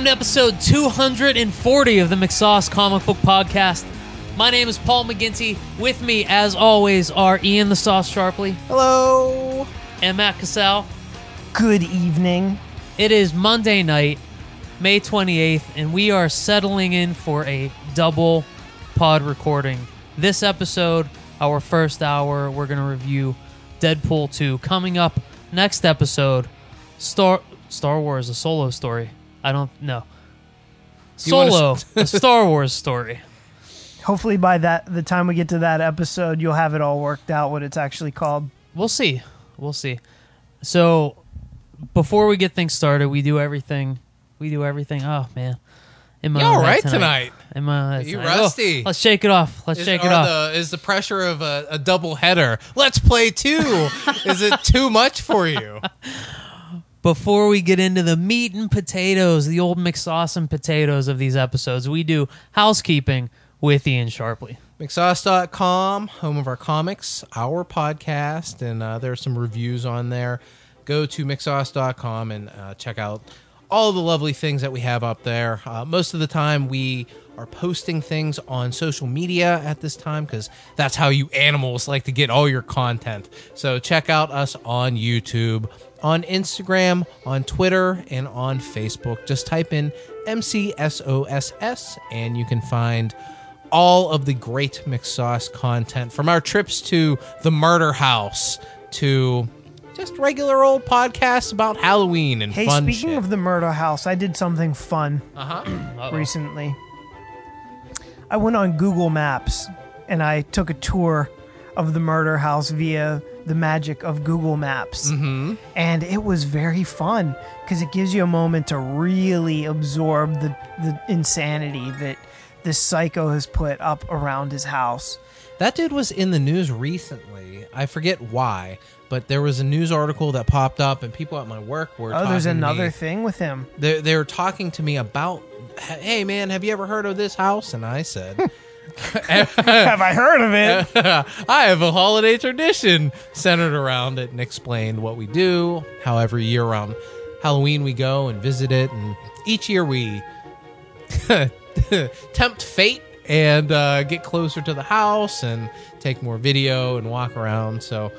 Welcome to episode 240 of the McSauce Comic Book Podcast. My name is Paul McGinty. With me, as always, are Ian the Sauce Sharpley Hello. and Matt Cassell. Good evening. It is Monday night, May 28th, and we are settling in for a double pod recording. This episode, our first hour, we're going to review Deadpool 2. Coming up next episode, Star Star Wars, a solo story. I don't know. Solo, a Star Wars story. Hopefully, by that the time we get to that episode, you'll have it all worked out what it's actually called. We'll see. We'll see. So, before we get things started, we do everything. We do everything. Oh man, Am I You all right tonight? Am I? You tonight? Oh, rusty? let's shake it off. Let's Is, shake it off. The, is the pressure of a, a double header? Let's play two. is it too much for you? Before we get into the meat and potatoes, the old McSauce and potatoes of these episodes, we do housekeeping with Ian Sharpley. McSauce.com, home of our comics, our podcast, and uh, there are some reviews on there. Go to McSauce.com and uh, check out all the lovely things that we have up there. Uh, most of the time, we are posting things on social media at this time because that's how you animals like to get all your content. So check out us on YouTube, on Instagram, on Twitter, and on Facebook. Just type in McSauce and you can find all of the great McSauce content from our trips to the murder house to just regular old podcasts about Halloween and Hey, fun speaking shit. of the murder house, I did something fun uh-huh. recently. I went on Google Maps and I took a tour of the murder house via the magic of Google Maps. Mm-hmm. And it was very fun because it gives you a moment to really absorb the, the insanity that this psycho has put up around his house. That dude was in the news recently. I forget why, but there was a news article that popped up, and people at my work were. Oh, there's another me- thing with him. They're, they're talking to me about, hey man, have you ever heard of this house? And I said, Have I heard of it? I have a holiday tradition centered around it and explained what we do. How every year around Halloween we go and visit it, and each year we tempt fate and uh, get closer to the house and take more video and walk around. So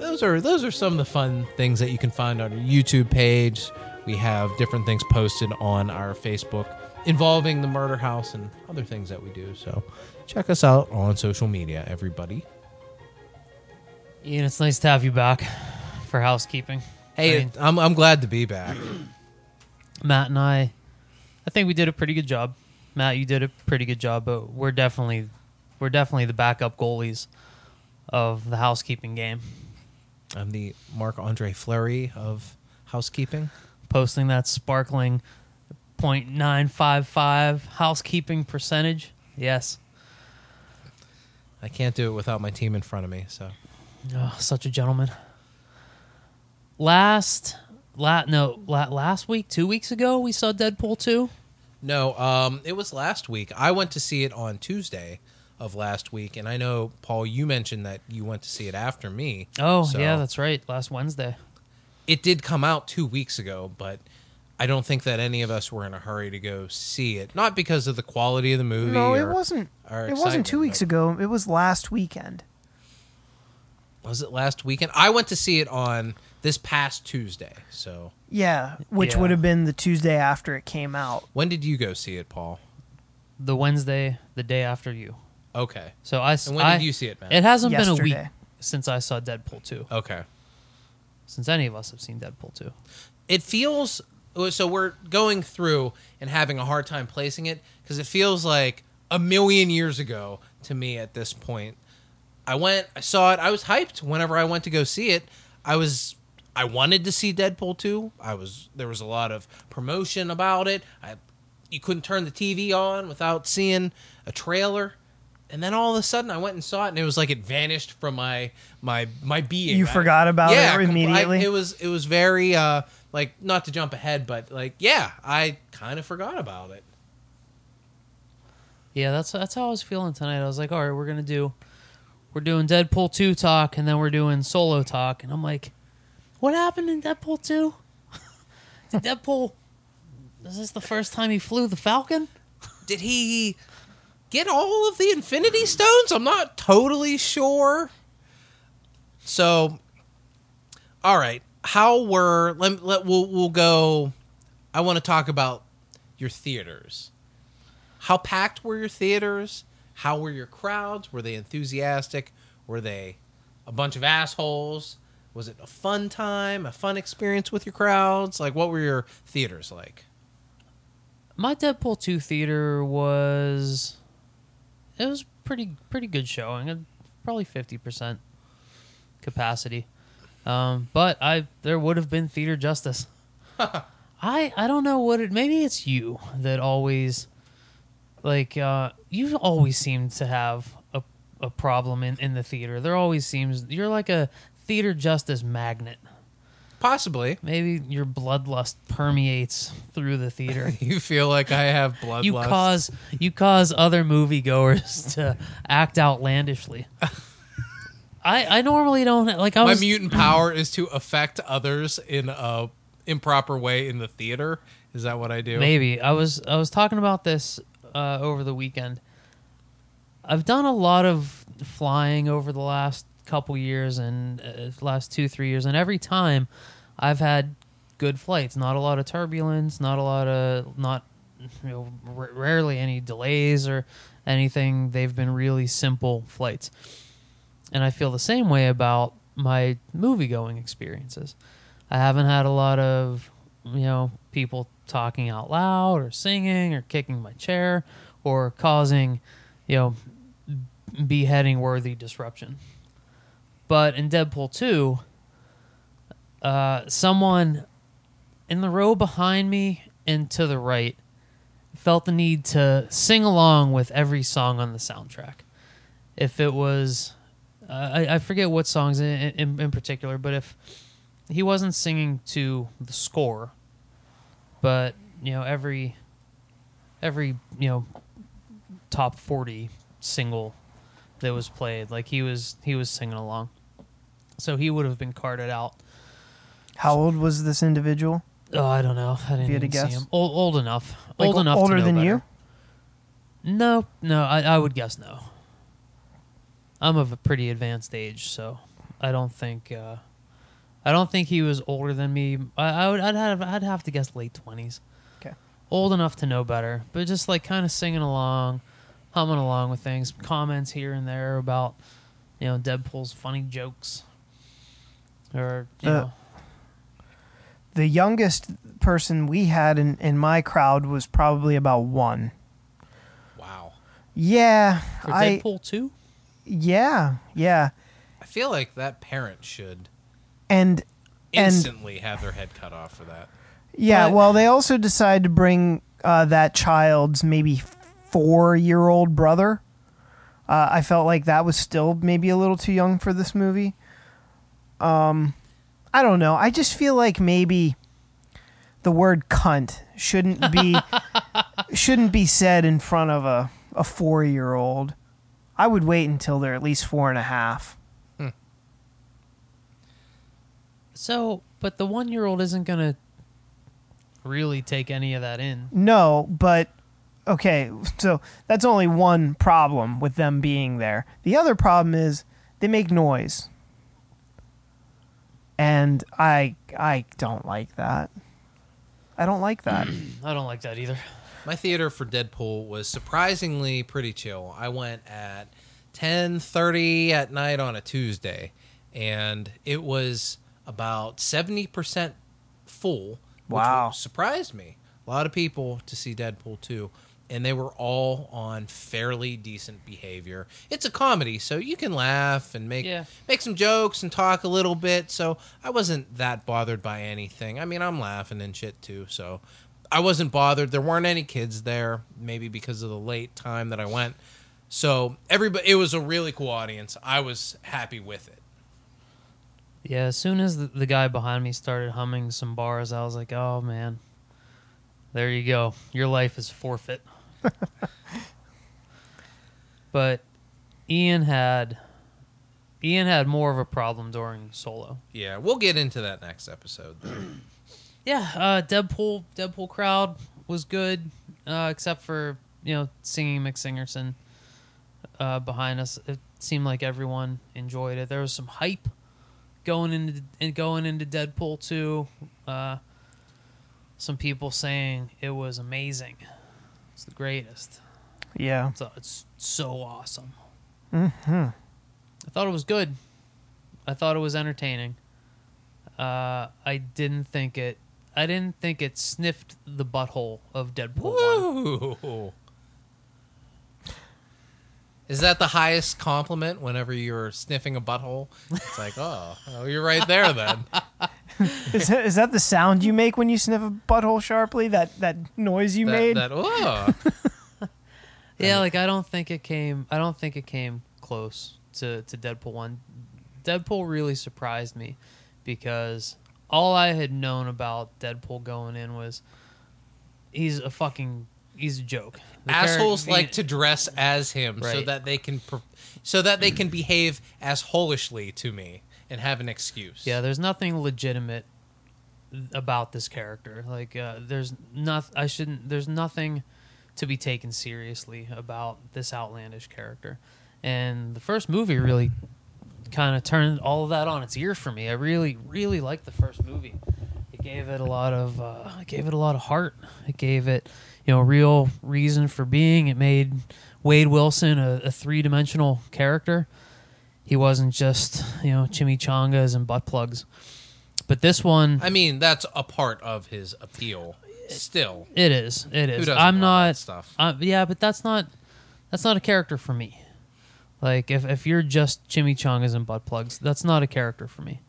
those are those are some of the fun things that you can find on our YouTube page. We have different things posted on our Facebook involving the murder house and other things that we do. So check us out on social media, everybody. Ian, it's nice to have you back for housekeeping. Hey, I mean, I'm I'm glad to be back. Matt and I, I think we did a pretty good job. Matt, you did a pretty good job, but we're definitely, we're definitely the backup goalies of the housekeeping game. I'm the Marc Andre Fleury of housekeeping. Posting that sparkling .955 housekeeping percentage. Yes, I can't do it without my team in front of me. So oh, such a gentleman. Last, la, no, la, last week, two weeks ago, we saw Deadpool two. no, um, it was last week. I went to see it on Tuesday of last week, and I know Paul, you mentioned that you went to see it after me. Oh So- yeah, that's right. Last Wednesday. it did come out two weeks ago, but I don't think that any of us were in a hurry to go see it. Not because of the quality of the movie. No, it or- wasn't. our It wasn't two weeks ago. It was last weekend. Was it last weekend? I went to see it on this past Tuesday. So Yeah, which Yeah. would have been the Tuesday after it came out. when did you go see it, Paul? The Wednesday, the day after you. Okay. So I. s- And when I- did you see it, man? It hasn't been a week since I saw Deadpool 2. okay. Since any of us have seen Deadpool 2. It feels so we're going through and having a hard time placing it because it feels like a million years ago to me at this point. I went, I saw it, I was hyped whenever I went to go see it. I was I wanted to see Deadpool 2. I was there was a lot of promotion about it. I you couldn't turn the TV on without seeing a trailer. And then all of a sudden I went and saw it and it was like it vanished from my my my being. You I- forgot about it compl- I- immediately? it was it was very uh like not to jump ahead, but like yeah, I kind of forgot about it. Yeah, that's that's how I was feeling tonight. I was like, all right, we're gonna do, we're doing Deadpool two talk, and then we're doing solo talk, and I'm like, what happened in Deadpool two? Did Deadpool Is this the first time he flew the Falcon? Did he get all of the Infinity Stones? I'm not totally sure. So, all right, how were let, let we'll we'll go. I want to talk about your theaters. How packed were your theaters? How were your crowds? Were they enthusiastic? Were they a bunch of assholes? Was it a fun time, a fun experience with your crowds? Like, what were your theaters like? My Deadpool two theater was it was pretty pretty good showing. uh, Probably fifty percent capacity. Um, but I there would have been theater justice. I I don't know what it. Maybe it's you that always like uh, you always seem to have a a problem in in the theater. There always seems you're like a theater justice magnet. Possibly. Maybe your bloodlust permeates through the theater. You feel like I have bloodlust. you cause you cause other moviegoers to act outlandishly. I I normally don't like I My was mutant power is to affect others in a improper way in the theater. Is that what I do? maybe I was I was talking about this uh, over the weekend. I've done a lot of flying over the last couple years and uh, last two three years, and every time I've had good flights. Not a lot of turbulence. Not a lot of not you know r- rarely any delays or anything. They've been really simple flights, and I feel the same way about my movie going experiences. I haven't had a lot of you know people talking out loud or singing or kicking my chair or causing you know beheading worthy disruption. But in Deadpool 2, uh, someone in the row behind me and to the right felt the need to sing along with every song on the soundtrack. If it was, uh, I, I forget what songs in, in, in particular, but if he wasn't singing to the score, but you know every every you know top 40 single that was played like he was he was singing along so he would have been carted out How old was this individual? oh i don't know i didn't you had to even see guess? him old, old enough Like, old enough to older than better. you? no no I, I would guess no i'm of a pretty advanced age so i don't think uh i don't think he was older than me i, I would i'd have i'd have to guess late 20s Okay. old enough to know better, but just like kind of singing along, humming along with things, comments here and there about, you know, Deadpool's funny jokes, or you Uh, know, The youngest person we had in, in my crowd was probably about one. Wow. Yeah, for I Deadpool two. Yeah yeah, I feel like that parent should and and instantly have their head cut off for that. yeah. But- well, they also decided to bring uh, that child's maybe four year old brother. Uh, I felt like that was still maybe a little too young for this movie. Um, I don't know. I just feel like maybe the word "cunt" shouldn't be shouldn't be said in front of a a four year old. I would wait until they're at least four and a half. Hmm. So, but the one year old isn't gonna really take any of that in. No, but okay, so that's only one problem with them being there. The other problem is they make noise. And I I don't like that. I don't like that. I don't like that either. My theater for Deadpool was surprisingly pretty chill. I went at 10:30 at night on a Tuesday and it was about 70% full, which Wow. surprised me. A lot of people to see Deadpool 2 and they were all on fairly decent behavior. It's a comedy, so you can laugh and make Yeah. make some jokes and talk a little bit. So I wasn't that bothered by anything. I mean, I'm laughing and shit too. So I wasn't bothered. There weren't any kids there, maybe because of the late time that I went. So everybody, it was a really cool audience. I was happy with it. Yeah, as soon as the, the guy behind me started humming some bars, I was like, "Oh man, there you go. Your life is forfeit." but Ian had Ian had more of a problem during solo. Yeah, we'll get into that next episode. yeah, uh, Deadpool Deadpool crowd was good, uh, except for you know singing McSingerson uh, behind us. It seemed like everyone enjoyed it. There was some hype going into and going into Deadpool two. Uh, some people saying it was amazing. It's the greatest. Yeah. So it's so awesome. Mm-hmm. I thought it was good. I thought it was entertaining. Uh, I didn't think it. I didn't think it sniffed the butthole of Deadpool one. Woo! Is that the highest compliment whenever you're sniffing a butthole? It's like, oh, oh you're right there then. Is that, is that the sound you make when you sniff a butthole sharply? That that noise you that, made? that oh. Yeah, like I don't think it came. I don't think it came close to to Deadpool one. Deadpool really surprised me because all I had known about Deadpool going in was he's a fucking he's a joke. The assholes character- like to dress as him so Right. that they can per- so that they can behave as holishly to me and have an excuse. Yeah, there's nothing legitimate about this character. Like, uh, there's not. I shouldn't. There's nothing to be taken seriously about this outlandish character. And the first movie really kind of turned all of that on its ear for me. I really, really liked the first movie. It gave it a lot of. Uh, it gave it a lot of heart. It gave it, you know, real reason for being. It made Wade Wilson a, a three dimensional character he wasn't just you know chimichangas and butt plugs but this one I mean, that's a part of his appeal. Still, it is it is i'm not stuff? uh, yeah but that's not that's not a character for me like if, if you're just chimichangas and butt plugs that's not a character for me.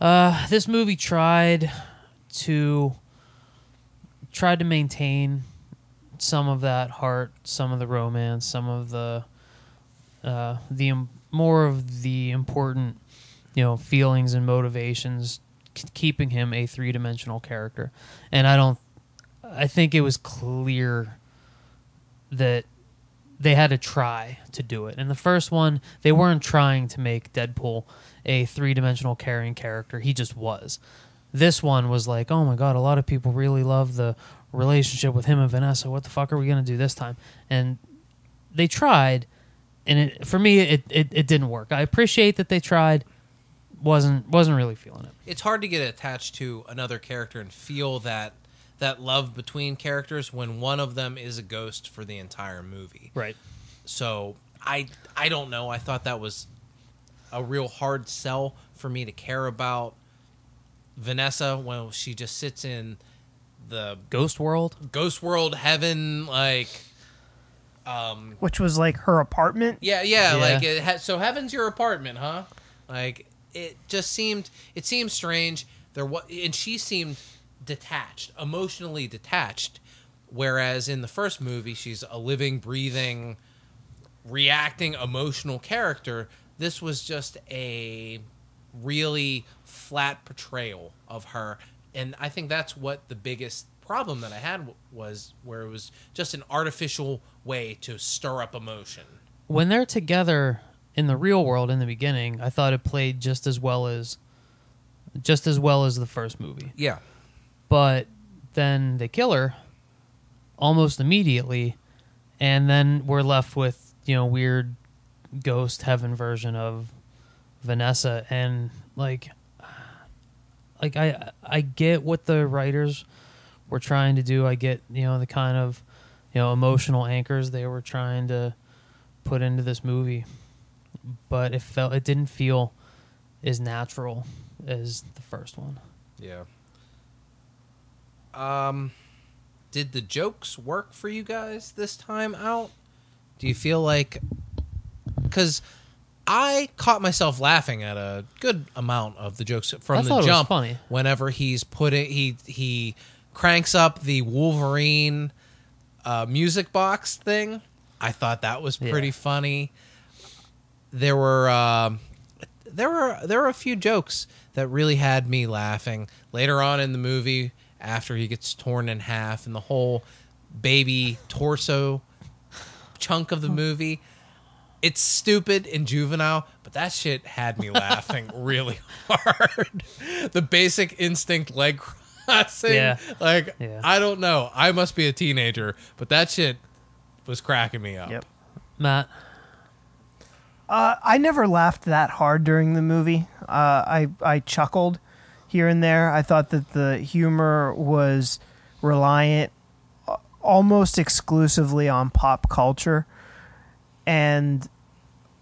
Uh this movie tried to tried to maintain some of that heart some of the romance some of the uh the more of the important you know feelings and motivations k- keeping him a three-dimensional character. And i don't i think it was clear that they had to try to do it. In the first one they weren't trying to make deadpool a three-dimensional carrying character. He just was. This one was like oh my god a lot of people really love the relationship with him and vanessa. What the fuck are we to do this time? And they tried and it, for me it, it, it didn't work. I appreciate that they tried. Wasn't wasn't really feeling it. It's hard to get attached to another character and feel that that love between characters when one of them is a ghost for the entire movie. right So I I don't know. I thought that was a real hard sell for me to care about Vanessa when she just sits in the ghost world ghost world heaven like um Which was like her apartment. yeah yeah, Yeah. like it ha- so heaven's your apartment huh like it just seemed it seemed strange there was and she seemed detached emotionally detached whereas in the first movie she's a living breathing reacting emotional character. This was just a really flat portrayal of her. And i think that's what the biggest problem that i had w- was where it was just an artificial way to stir up emotion. When they're together in the real world in the beginning, I thought it played just as well as just as well as the first movie. yeah But then they kill her almost immediately and then we're left with, you know, weird ghost heaven version of Vanessa and like like I I get what the writers were trying to do. I get, you know, the kind of, you know, emotional anchors they were trying to put into this movie. But it felt it didn't feel as natural as the first one. Yeah. Um, did the jokes work for you guys this time out? Do you feel like because I caught myself laughing at a good amount of the jokes from I the thought it was jump. funny. Whenever he's putting he he cranks up the Wolverine uh, music box thing, I thought that was Yeah. pretty funny. There were um there were there were a few jokes that really had me laughing later on in the movie after he gets torn in half and the whole baby torso chunk of the movie it's stupid and juvenile but that shit had me laughing really hard the basic instinct leg crossing. Yeah. Like Yeah. I don't know. I must be a teenager, but that shit was cracking me up. Yep. Matt. Uh, I never laughed that hard during the movie. Uh, I I chuckled here and there. I thought that the humor was reliant uh, almost exclusively on pop culture, and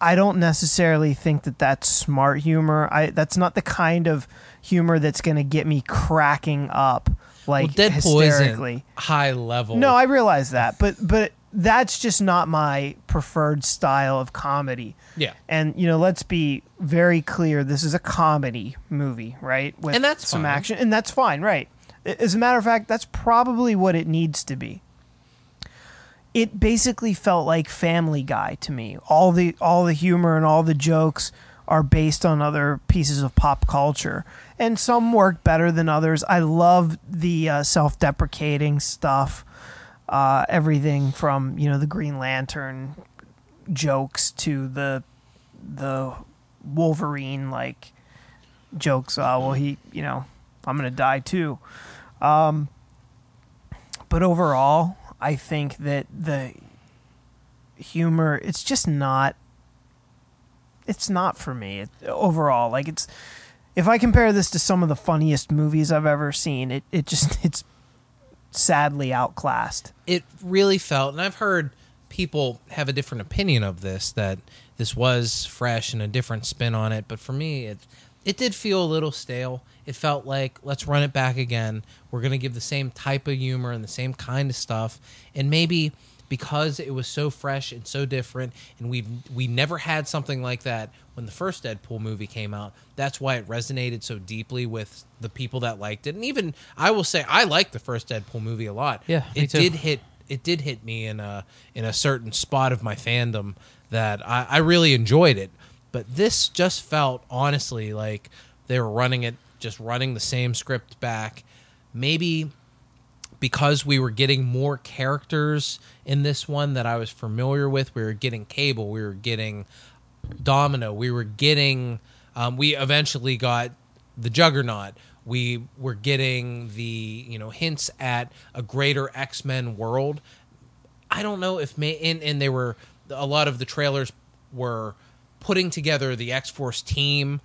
I don't necessarily think that that's smart humor. I that's not the kind of humor that's going to get me cracking up like well, Deadpool hysterically. high level. No, I realize that, but but that's just not my preferred style of comedy. yeah, And you know, let's be very clear: this is a comedy movie, right? With And that's some fine. action, and that's fine, right? As a matter of fact, that's probably what it needs to be. It basically felt like Family Guy to me. All the all the humor and all the jokes are based on other pieces of pop culture, and some work better than others. I love the uh, self-deprecating stuff. Uh, everything from you know the Green Lantern jokes to the the Wolverine like jokes. Uh, well, he, you know, I'm gonna die too. Um, but overall, I think that the humor, it's just not. It's not for me it, overall. Like it's, if I compare this to some of the funniest movies I've ever seen, it it just it's sadly outclassed. it really felt, and I've heard people have a different opinion of this that this was fresh and a different spin on it. But for me, it it did feel a little stale. It felt like let's run it back again. We're gonna give the same type of humor and the same kind of stuff, and maybe because it was so fresh and so different, and we we never had something like that when the first Deadpool movie came out. That's why it resonated so deeply with the people that liked it, and even I will say I liked the first Deadpool movie a lot. Yeah, it too. did hit it did hit me in a in a certain spot of my fandom that I, I really enjoyed it. But this just felt honestly like they were running it just running the same script back. Maybe because we were getting more characters in this one that I was familiar with. We were getting Cable, we were getting Domino, we were getting. Um, we eventually got the Juggernaut. We were getting the you know hints at a greater X Men world. I don't know if may and, and they were a lot of the trailers were putting together the X Force team,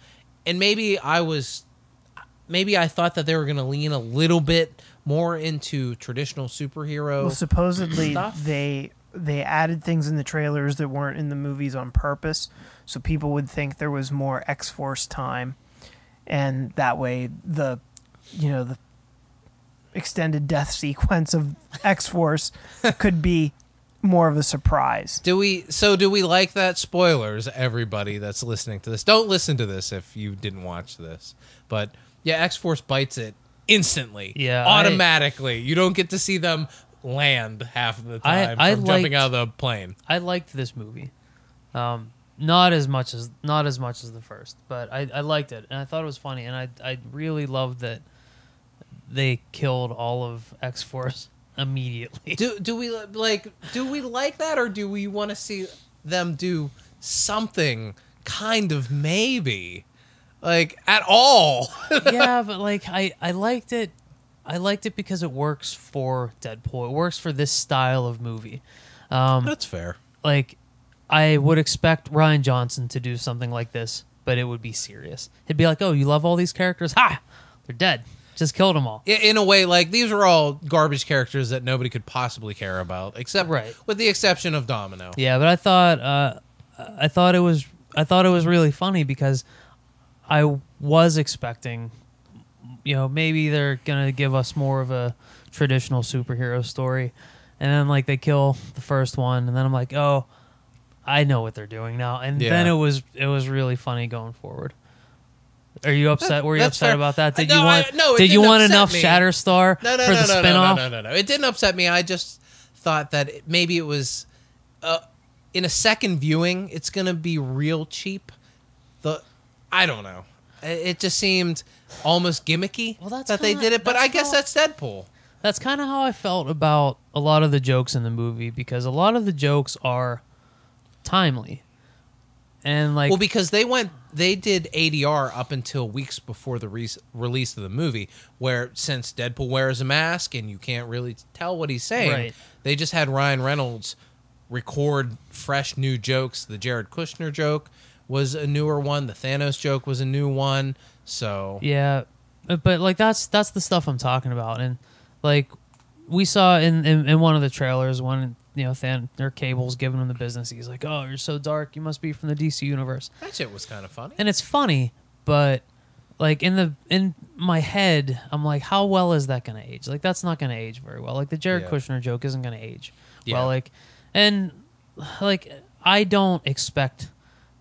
and maybe I was maybe I thought that they were going to lean a little bit more into traditional superhero. Well, supposedly stuff. they they added things in the trailers that weren't in the movies on purpose, so people would think there was more X Force time, and that way the you know the extended death sequence of X Force could be more of a surprise. Do we? So do we like that? Spoilers, everybody that's listening to this. Don't listen to this if you didn't watch this. But yeah, X Force bites it instantly. Yeah, I- automatically. you don't get to see them land half of the time I from jumping liked- out of the plane. I liked this movie. Um, not as much as not as much as the first, but I, I liked it and I thought it was funny and I I really loved that they killed all of X Force immediately. Do do we like? Do we like that, or do we want to see them do something kind of maybe, like at all? yeah, but like I I liked it. I liked it because it works for Deadpool. It works for this style of movie. Um, That's fair. like I would expect Rian Johnson to do something like this, but it would be serious. He'd be like, "Oh, you love all these characters? Ha! They're dead. Just killed them all." In a way like these are all garbage characters that nobody could possibly care about except Right. with the exception of domino Yeah, but I thought uh, I thought it was I thought it was really funny because I was expecting, you know, maybe they're gonna give us more of a traditional superhero story, and then like they kill the first one, and then I'm like, oh, I know what they're doing now, and then it was it was really funny going forward. Are you upset? Were you That's upset fair. about that? Did No, you I- want? no, did you want enough me. Shatterstar no no for no the no, no spinoff? no no no no it didn't upset me i just thought that it- maybe it was uh, in a second viewing it's gonna be real cheap the i don't know it, just seemed almost gimmicky Well, that's that they kinda- did it but i guess how- that's deadpool That's kind of how I felt about a lot of the jokes in the movie because a lot of the jokes are timely. And like well because they went they did ADR up until weeks before the re- release of the movie, where since Deadpool wears a mask and you can't really tell what he's saying, Right. they just had Ryan Reynolds record fresh new jokes. The Jared Kushner joke was a newer one. The Thanos joke was a new one. So Yeah, but, but like that's that's the stuff I'm talking about, and like we saw in in, in one of the trailers when you know Than their cables giving him the business. He's like, "Oh, you're so dark. You must be from the DC universe," that shit was kind of funny. and it's funny, but like in the in my head, I'm like, how well is that going to age? Like that's not going to age very well. Like the Jared Yeah. Kushner joke isn't going to age Yeah. well. Like, and like I don't expect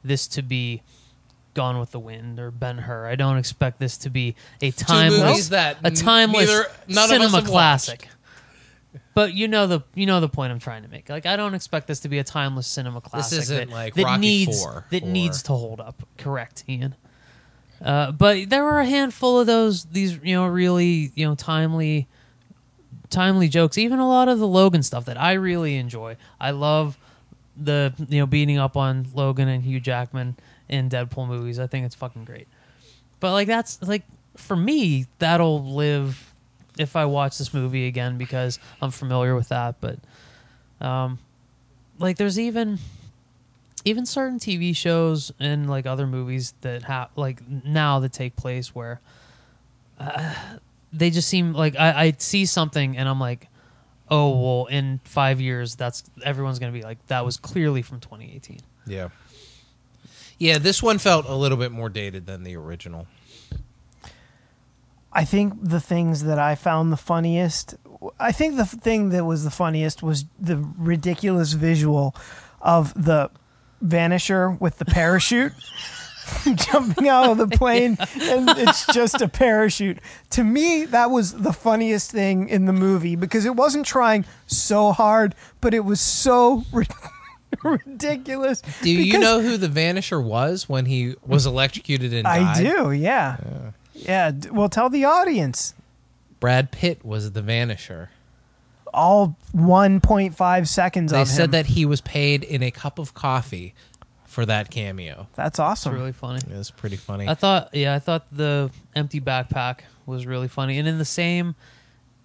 this to be. Gone with the Wind or Ben Hur. I don't expect this to be a timeless, that a timeless neither- cinema classic. But you know the you know the point I'm trying to make. Like I don't expect this to be a timeless cinema classic. This isn't that, like that Rocky needs IV that or- needs to hold up. Correct, Ian. Uh, but there were a handful of those these you know really you know timely timely jokes. Even a lot of the Logan stuff that I really enjoy. I love the you know beating up on Logan and Hugh Jackman in Deadpool movies. I think it's fucking great. But like that's like for me that'll live if I watch this movie again because I'm familiar with that. But um, like there's even even certain TV shows and like other movies that have like now that take place where uh, they just seem like I, I see something and I'm like, oh well, in five years that's everyone's gonna be like that was clearly from 2018. Yeah. Yeah, this one felt a little bit more dated than the original. I think the things that I found the funniest, I think the thing that was the funniest was the ridiculous visual of the vanisher with the parachute jumping out of the plane and it's just a parachute. To me, that was the funniest thing in the movie because it wasn't trying so hard, but it was so ri- ridiculous. Do you know who the Vanisher was when he was electrocuted and died? I do, yeah. Yeah, d- well tell the audience. Brad Pitt was the Vanisher. all 1.5 seconds They said that he was paid in a cup of coffee for that cameo. That's It's awesome. really funny. It was pretty funny. I thought, yeah, I thought the empty backpack was really funny, and in the same,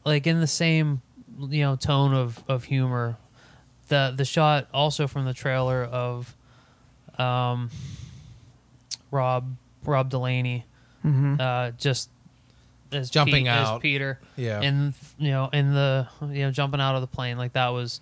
like in the same, you know, tone of of humor, the the shot also from the trailer of, um, Rob Rob Delaney, uh, just as Jumping Pete- as. Peter, Yeah. and you know, in the you know, jumping out of the plane, like that was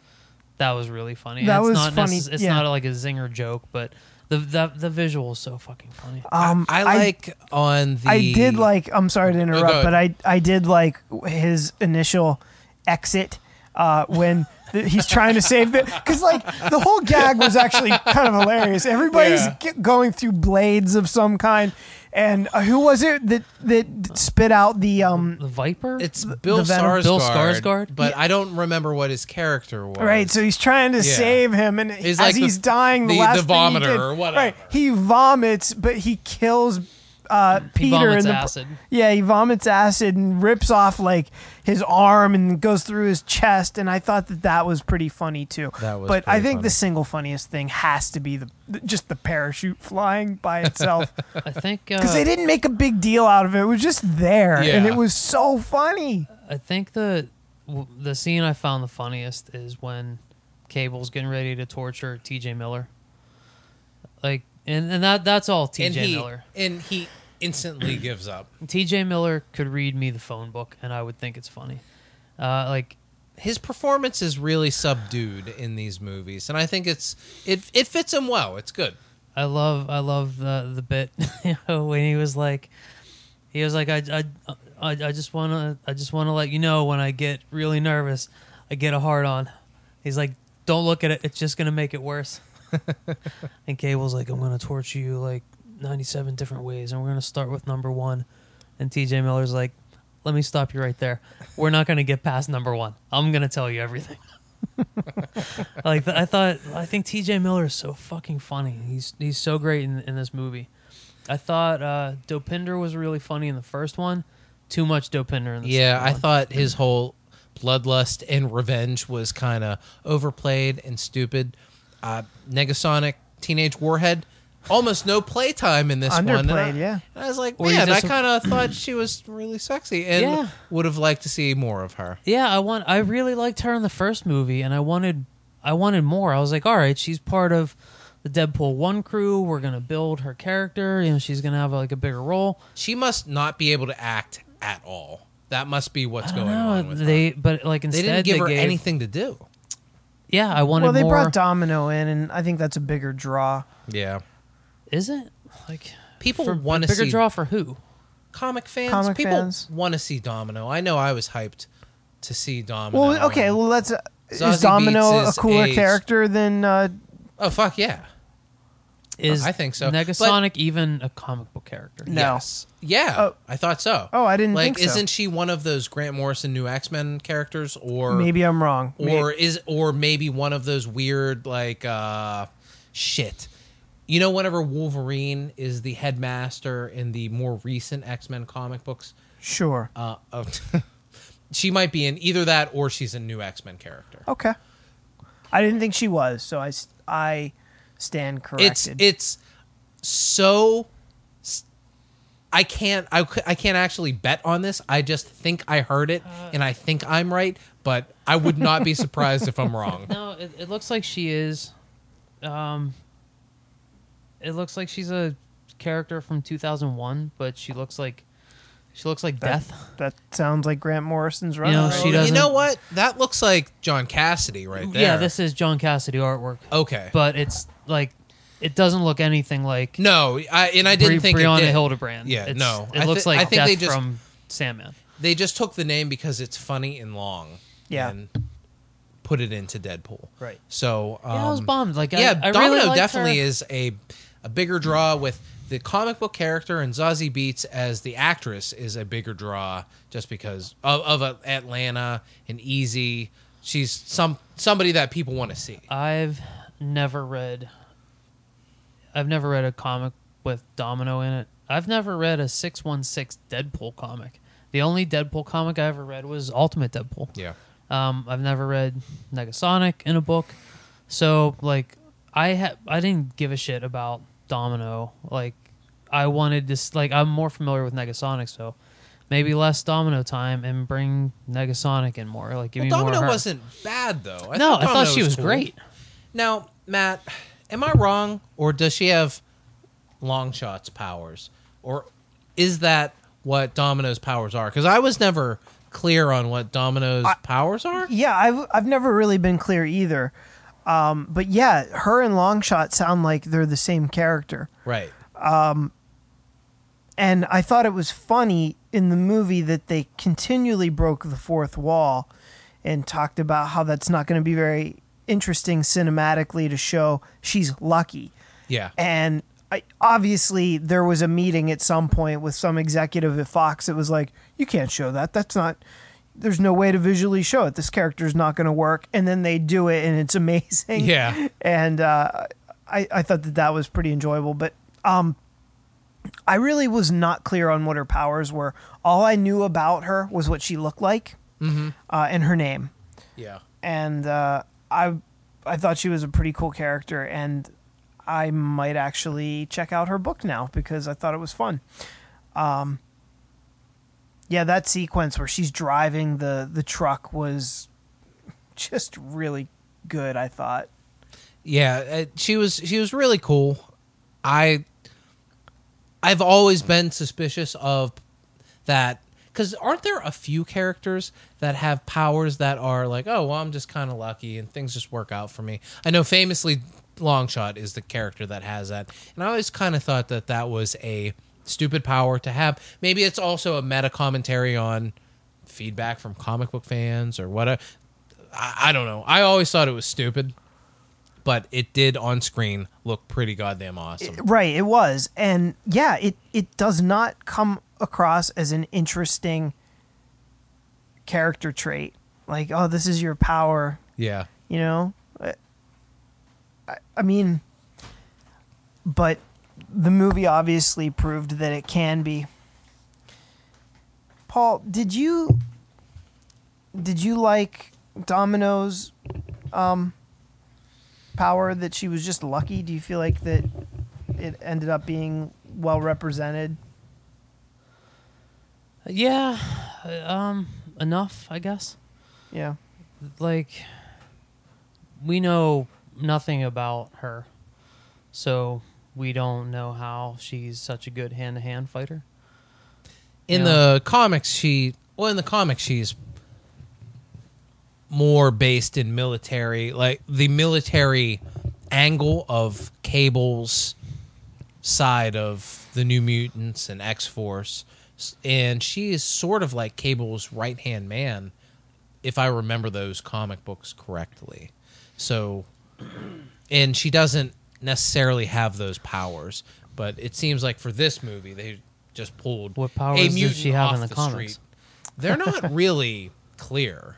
that was really funny. That it's was not funny, necess- it's yeah. not like a zinger joke, but the the the visual is so fucking funny. Um, I, I like on the. I did like. I'm sorry to interrupt, ahead. but I I did like his initial exit uh, when the, he's trying to save the because like the whole gag was actually kind of hilarious. Everybody's Yeah. ge- going through blades of some kind, and uh, who was it that that spit out the um The Viper. It's Bill the Venom- Skarsgård. Bill Skarsgård? But I don't remember what his character was. Right, so he's trying to Yeah. save him, and He's as like the- he's dying, the, the- last the thing he vomiter did- or whatever. Right, he vomits, but he kills uh, He Peter. vomits in the, acid. Yeah, he vomits acid and rips off like his arm and goes through his chest, and I thought that that was pretty funny too. That was but I think funny. the single funniest thing has to be the the- just the parachute flying by itself I think because uh, they didn't make a big deal out of it. It was just there, and it was so funny. I think the the scene I found the funniest is when Cable's getting ready to torture T.J. Miller. Like, and and that that's all and T.J. he Miller. and he instantly gives up. T.J. Miller could read me the phone book, and I would think it's funny. Uh, like, His performance is really subdued in these movies, and I think it's it it fits him well. It's good. I love I love the the bit you know, when he was like he was like I I I, I just want to I just want to let you know when I get really nervous I get a hard on. He's like don't look at it it's just going to make it worse. and Cable's like I'm going to torture you like 97 different ways and we're going to start with number 1. And TJ Miller's like let me stop you right there. We're not going to get past number 1. I'm going to tell you everything. like I thought, I think T.J. Miller is so fucking funny. He's he's so great in, in this movie. I thought uh, Dopinder was really funny in the first one. Too much Dopinder in the Yeah, I one. thought his whole bloodlust and revenge was kind of overplayed and stupid. Uh, Negasonic Teenage Warhead, almost no playtime in this one. and I- Underplayed, yeah. and I was like, Or you man, I just- kind of thought she was really sexy, and Yeah. would have liked to see more of her. Yeah, I want. I really liked her in the first movie, and I wanted. I wanted more. I was like, all right, she's part of the Deadpool one crew. We're gonna build her character. You know, she's gonna have like a bigger role. She must not be able to act at all. That must be what's going on with they, her. but like instead They didn't give her gave- anything to do. Yeah, I wanted to. Well, they more. brought Domino in, and I think that's a bigger draw. Yeah, Is it like people for want to see bigger see draw for who? comic fans. Comic people fans. want to see Domino. I know I was hyped to see Domino. Well, okay, well, let's. Uh, Zazie is Domino Beetz a cooler a- character than? Uh, oh fuck yeah. Is I think so, but- Negasonic even a comic book character? No. Yes. Yeah, Oh. I thought so. Oh, I didn't like, think so. isn't she one of those Grant Morrison new X Men characters, or maybe I'm wrong. or is or maybe one of those weird like uh shit. You know, whenever Wolverine is the headmaster in the more recent X Men comic books, sure. uh, uh, she might be in either that or she's a new X Men character. Okay. I didn't think she was, so I, s- I stand it's corrected. it's it's so I can't I, I can't actually bet on this. I just think I heard it and I think I'm right, but I would not be surprised if I'm wrong. No, it, it looks like she is. Um, it looks like she's a character from 2001, but she looks like she looks like That- death. that sounds like Grant Morrison's run. You know, right? she you doesn't- know what? That looks like John Cassaday right there. Yeah, this is John Cassaday artwork, Okay. but it's like it doesn't look anything like no, I and I didn't Bri- think Brianna it did. Hildebrand. Yeah, It's- no. it I looks thi- like I think death they just- from Sandman. They just took the name because it's funny and long. Yeah. And put it into Deadpool. Right. So um, Yeah, I was bummed. Like, I- yeah, I, Domino really liked definitely her. is a a bigger draw with the comic book character and Zazie Beetz as the actress is a bigger draw just because of, of Atlanta and Easy. She's some somebody that people want to see. I've never read. I've never read a comic with Domino in it. I've never read a six one six Deadpool comic. The only Deadpool comic I ever read was Ultimate Deadpool. Yeah. Um, I've never read Negasonic in a book, so like I ha- I didn't give a shit about Domino. Like I wanted this. Like I'm more familiar with Negasonic, so maybe less Domino time and bring Negasonic in more. Like give Well, me more. Domino of wasn't bad though. I no, I thought she was cool. great. Now, Matt, am I wrong, or does she have Longshot's powers, or is that what Domino's powers are? Because I was never clear on what Domino's powers are. Yeah, I've I've never really been clear either. Um, but yeah, her and Longshot sound like they're the same character. Right. And I thought it was funny in the movie that they continually broke the fourth wall and talked about how that's not going to be very interesting cinematically to show she's lucky. Yeah. And I, obviously, there was a meeting at some point with some executive at Fox that was like, "You can't show that. That's not. There's no way to visually show it. This character's not going to work." And then they do it, and it's amazing. Yeah. And uh, I, I thought that that was pretty enjoyable. But um, I really was not clear on what her powers were. All I knew about her was what she looked like uh, and her name Yeah. and uh, I I thought she was a pretty cool character, and I might actually check out her book now because I thought it was fun. Um, yeah, that sequence where she's driving the the truck was just really good. I thought. Yeah, uh, she was she was really cool. I I've always been suspicious of that cuz aren't there a few characters that have powers that are like, "Oh, well, I'm just kind of lucky and things just work out for me." I know famously Longshot is the character that has that. And I always kind of thought that that was a stupid power to have. Maybe it's also a meta commentary on feedback from comic book fans or what I, I don't know. I always thought it was stupid but it did on screen look pretty goddamn awesome. Right, it was, and yeah, it it does not come across as an interesting character trait. Like, oh, this is your power. Yeah. you know I- I mean but the movie obviously proved that it can be paul did you did you like domino's um power that she was just lucky do you feel like that it ended up being well represented. Yeah, um, enough, I guess. Yeah. Like, we know nothing about her, so we don't know how she's such a good hand-to-hand fighter. in Yeah. the comics she well in the comics she's more based in military like the military angle of cable's side of the new mutants and x-force and she is sort of like cable's right hand man if i remember those comic books correctly so and she doesn't necessarily have those powers but it seems like for this movie they just pulled What powers a does mutant she have in off the comics? street. They're not really clear.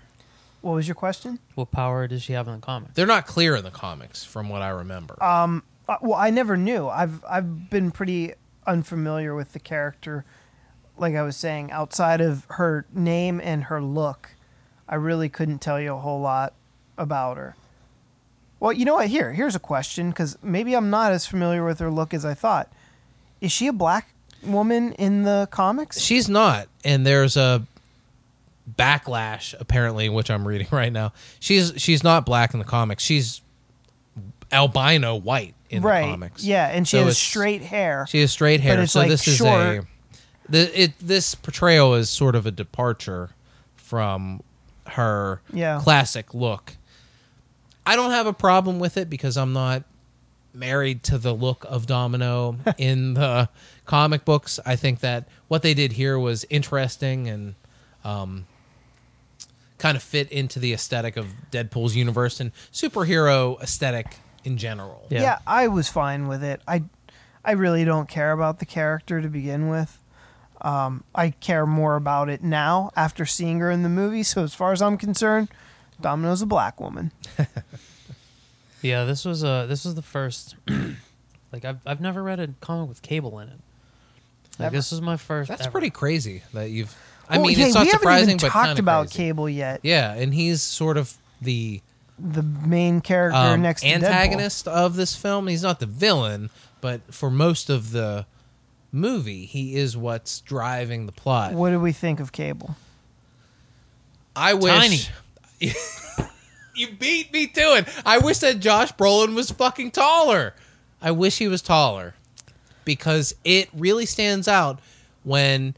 What was your question? What power does she have in the comics? They're not clear in the comics, from what I remember. Uh, well, I never knew. I've I've been pretty unfamiliar with the character. Like I was saying, outside of her name and her look, I really couldn't tell you a whole lot about her. Well, you know what? Here, here's a question because maybe I'm not as familiar with her look as I thought. Is she a black woman in the comics? She's not, and there's a backlash apparently, which I'm reading right now. She's she's not black in the comics. She's albino white in right. the comics. Yeah, and she So has straight hair. She has straight hair, it's, so like, this short. is a the it this portrayal is sort of a departure from her Yeah. classic look. I don't have a problem with it because I'm not married to the look of Domino in the comic books. I think that what they did here was interesting and um, kind of fit into the aesthetic of Deadpool's universe and superhero aesthetic in general. Yeah. yeah. I was fine with it. I I really don't care about the character to begin with. Um, I care more about it now after seeing her in the movie. So as far as I'm concerned, Domino's a black woman. Yeah, this was uh this was the first. like I've I've never read a comic with Cable in it. Like Ever. this is my first. That's ever. pretty crazy that you've. I Well, mean, hey, it's not we surprising, haven't even but talked kinda about crazy. Cable yet. Yeah, and he's sort of the The main character um, next to Deadpool. antagonist of this film. He's not the villain, but for most of the movie, he is what's driving the plot. What do we think of Cable? I wish. you beat me to it. I wish that Josh Brolin was fucking taller. I wish he was taller because it really stands out when,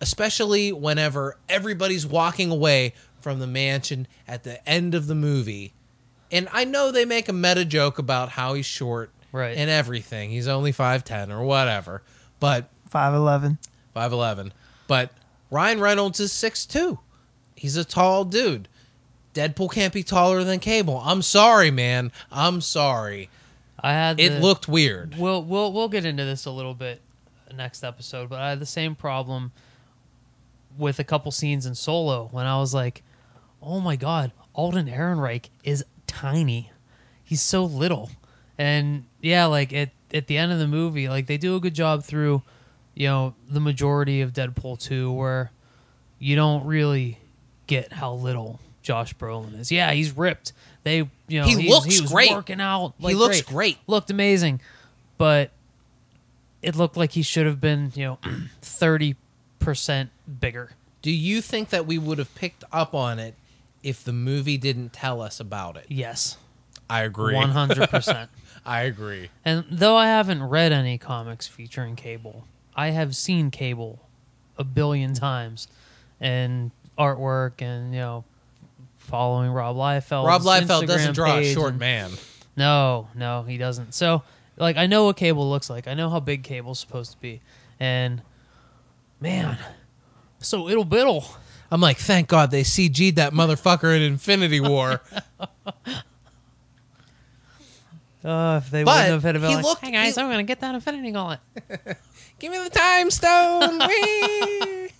especially whenever everybody's walking away from the mansion at the end of the movie. And I know they make a meta joke about how he's short Right. and everything. He's only 5'10 or whatever. But Five eleven. 5'11. But Ryan Reynolds is 6'2. He's a tall dude. Deadpool can't be taller than Cable. I'm sorry, man. I'm sorry. I had. It the- looked weird. We'll we'll we'll get into this a little bit next episode, but I had the same problem with a couple scenes in Solo when I was like, "Oh my god, Alden Ehrenreich is tiny. He's so little." And yeah, like at at the end of the movie, like they do a good job through, you know, the majority of Deadpool 2 where you don't really get how little Josh Brolin is. Yeah, he's ripped. They, you know, He he's- looks he was great. working out. like, He looks great. Looked amazing, but it looked like he should have been, you know, thirty percent bigger. Do you think that we would have picked up on it if the movie didn't tell us about it? Yes, I agree. one hundred percent. I agree. And though I haven't read any comics featuring Cable, I have seen Cable a billion times and artwork and you know following Rob Liefeld. Rob Liefeld doesn't draw a short man. No, no, he doesn't. So like I know what Cable looks like. I know how big Cable's supposed to be. And man, so it'll biddle. I'm like, thank God they CG'd that motherfucker in Infinity War. Uh, if they But wouldn't have hit a he like, looked- hey guys, he- I'm gonna get that Infinity Gauntlet. Give me the time stone. Whee!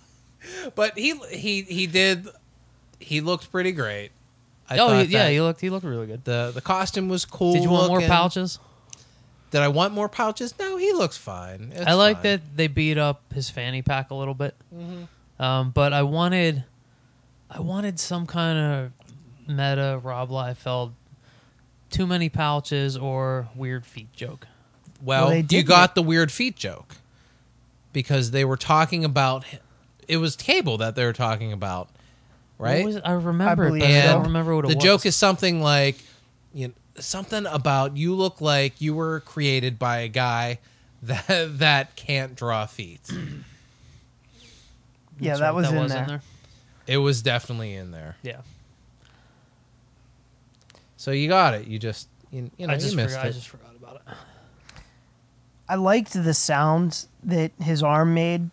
but he he he did. He looked pretty great. I oh he- yeah, he looked he looked really good. the the costume was cool. Did you want more pouches? Did I want more pouches? No, he looks fine. It's I like fine. that they beat up his fanny pack a little bit, Mm-hmm. um, but I wanted, I wanted some kind of meta Rob Liefeld, too many pouches or weird feet joke. well, they you got the weird feet joke because they were talking about it was Cable that they were talking about, right? What was it? I remember, it, believe but I so. don't remember what it was. the was. joke is something like you know, something about you look like you were created by a guy that that can't draw feet. Yeah, That's that right, was in was there. It was definitely in there. Yeah, So you got it. You just you, you know I just you missed forgot. I just forgot about it. I liked the sounds that his arm made.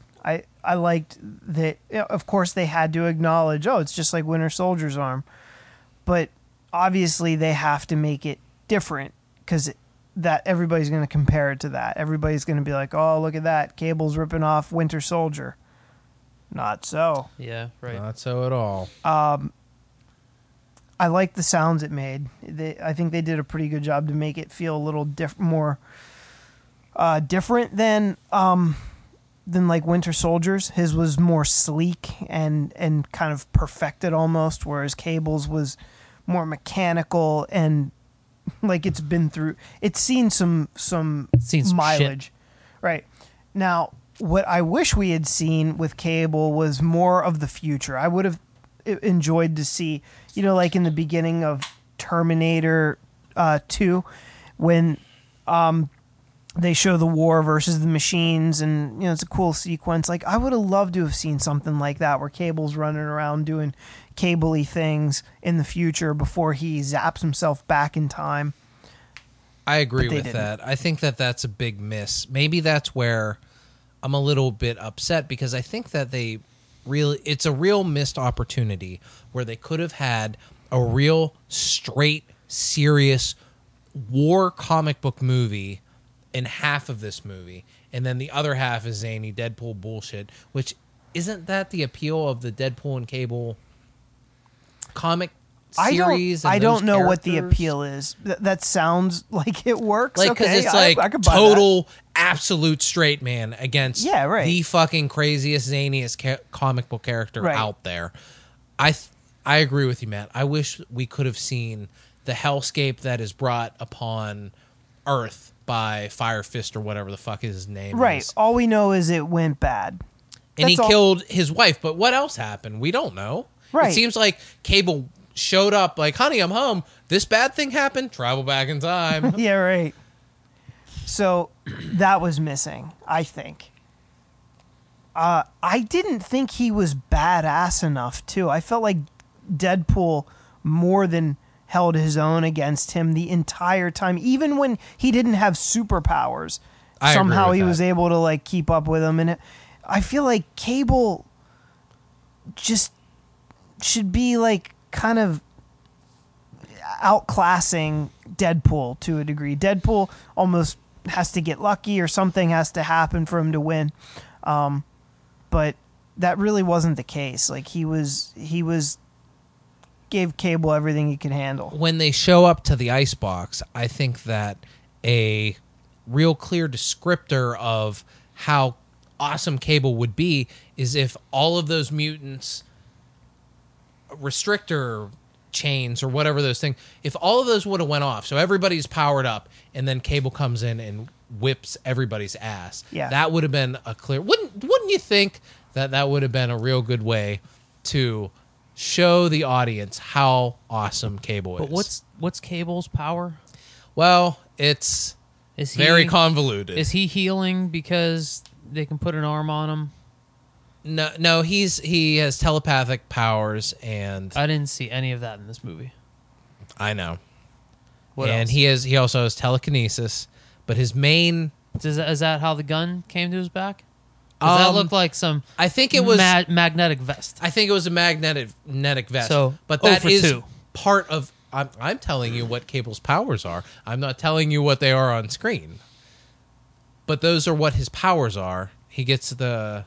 I I liked that. you know, Of course, they had to acknowledge, oh, it's just like Winter Soldier's arm, but obviously they have to make it different because that everybody's going to compare it to that. Everybody's going to be like, oh, look at that, Cable's ripping off Winter Soldier. Not so. Yeah, right. Not so at all. I like the sounds it made. They, I think they did a pretty good job to make it feel a little diff- more uh, different than um, than like Winter Soldiers. His was more sleek and and kind of perfected almost, whereas Cable's was more mechanical and like it's been through. It's seen some some, Seen some mileage, right? Now, what I wish we had seen with Cable was more of the future. I would have enjoyed to see, you know, like in the beginning of Terminator uh, 2, when um, they show the war versus the machines, and, you know, it's a cool sequence. Like, I would have loved to have seen something like that where Cable's running around doing cable things in the future before he zaps himself back in time. I agree with didn't. that. I think that that's a big miss. Maybe that's where I'm a little bit upset because I think that they really it's a real missed opportunity where they could have had a real straight serious war comic book movie in half of this movie and then the other half is zany Deadpool bullshit, which isn't that the appeal of the Deadpool and Cable comic I series? don't. I don't know what the appeal is. Th- that sounds like it works. like okay, it's like I, that. total absolute straight man against Yeah, right. the fucking craziest zaniest ca- comic book character Right. out there i th- i agree with you matt i wish we could have seen the hellscape that is brought upon earth by fire fist or whatever the fuck his name Right. is All we know is it went bad. and he all- killed his wife but what else happened we don't know Right. it seems like cable showed up like honey i'm home this bad thing happened travel back in time yeah, right. So that was missing, I think. Uh, I didn't think he was badass enough, too. I felt like Deadpool more than held his own against him the entire time, even when he didn't have superpowers. I somehow he that. was able to like keep up with him, and it, I feel like Cable just should be like kind of outclassing Deadpool to a degree. Deadpool almost has to get lucky or something has to happen for him to win. Um, but that really wasn't the case. Like he was he was gave Cable everything he could handle. when they show up to the icebox, I think that a real clear descriptor of how awesome Cable would be is if all of those mutants restrictor chains or whatever those things if all of those would have went off so everybody's powered up and then cable comes in and whips everybody's ass Yeah. that would have been a clear wouldn't wouldn't you think that that would have been a real good way to show the audience how awesome cable is. But what's what's Cable's power? well it's Is he very convoluted Is he healing because they can put an arm on him? no no he's he has telepathic powers and I didn't see any of that in this movie. i know What and else? he has he also has telekinesis but his main Is that, is that how the gun came to his back? Does that Um, look like some I think it was. ma- magnetic vest? I think it was a magnetic magnetic vest. So, but oh that for is two. part of. I'm, I'm telling you what Cable's powers are. I'm not telling you what they are on screen. But those are what his powers are. He gets the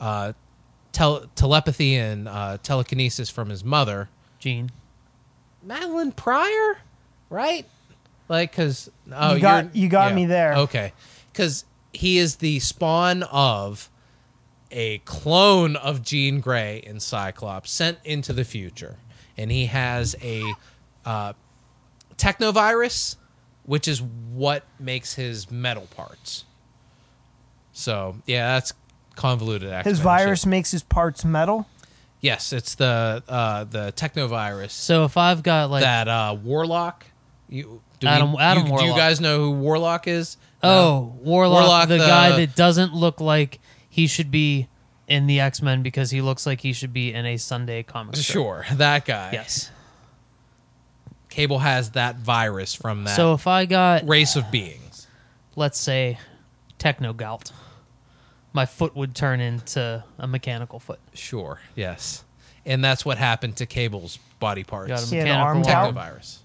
uh, tel- telepathy and uh, telekinesis from his mother, Jean. Madelyne Pryor, right? Like, because oh, You got- you're- you got me there. Okay, because he is the spawn of a clone of Jean Grey in Cyclops sent into the future, and he has a uh, technovirus which is what makes his metal parts. So yeah, that's convoluted. X-Men His shit. virus makes his parts metal. Yes, it's the uh, the technovirus So if I've got like that uh, Warlock. You, do Adam- we- Adam you- Do you guys know who Warlock is? oh Warlock, Warlock, the, the- guy uh, that doesn't look like he should be in the X Men because he looks like he should be in a Sunday comic. strip. Sure, that guy. Yes. Cable has that virus from that So if I got race of beings. let's say techno gout, my foot would turn into a mechanical foot. Sure, yes, and that's what happened to Cable's body parts. Got a He had mechanical arm arm. gout? Technovirus.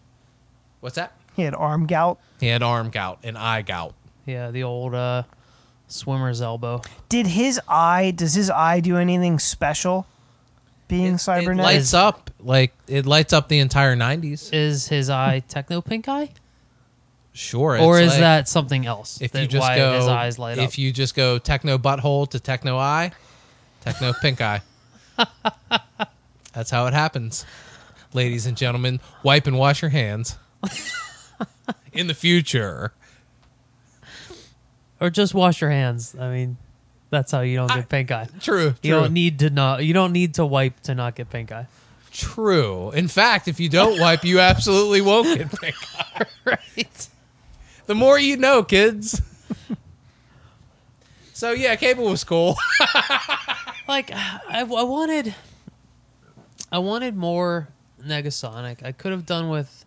What's that? He had arm gout. He had arm gout and eye gout. Yeah, the old uh, swimmer's elbow. Did his eye? Does his eye do anything special? Being It- It lights up like it lights up the entire '90s. Is his eye techno pink eye, Sure, or is like- that something else? if that you just why go his eyes light if up. you just go techno butthole to techno eye, techno pink eye. That's how it happens, ladies and gentlemen. Wipe and wash your hands. In the future, or just wash your hands. I mean, that's how you don't get pink eye. true, You true, don't need to not. You don't need to wipe to not get pink eye. true. In fact, if you don't wipe, you absolutely won't get pink eye. Right. The more you know, kids. so yeah, cable was cool. Like I, I wanted, I wanted more Negasonic. I could have done with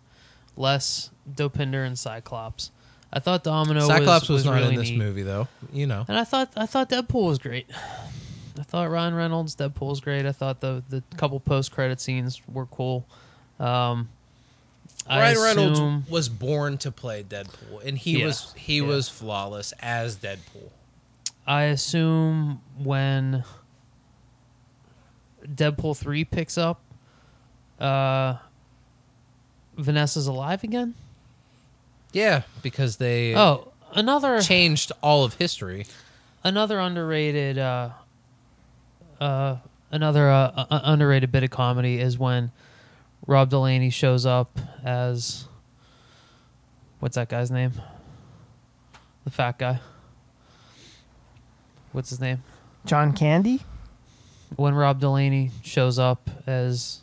less Dopinder and Cyclops. I thought Domino Cyclops was, was, not really in this neat. movie, though. You know, and I thought I thought Deadpool was great. I thought Ryan Reynolds Deadpool was great. I thought the the couple post credit scenes were cool. Um, I Ryan Reynolds was born to play Deadpool, and he Yeah, was he yeah. was flawless as Deadpool. I assume when Deadpool three picks up, uh, Vanessa's alive again. Yeah, because they Oh, another changed all of history. another underrated uh, uh, another uh, uh, uh, underrated bit of comedy is when Rob Delaney shows up as what's that guy's name? The fat guy. What's his name? John Candy. When Rob Delaney shows up as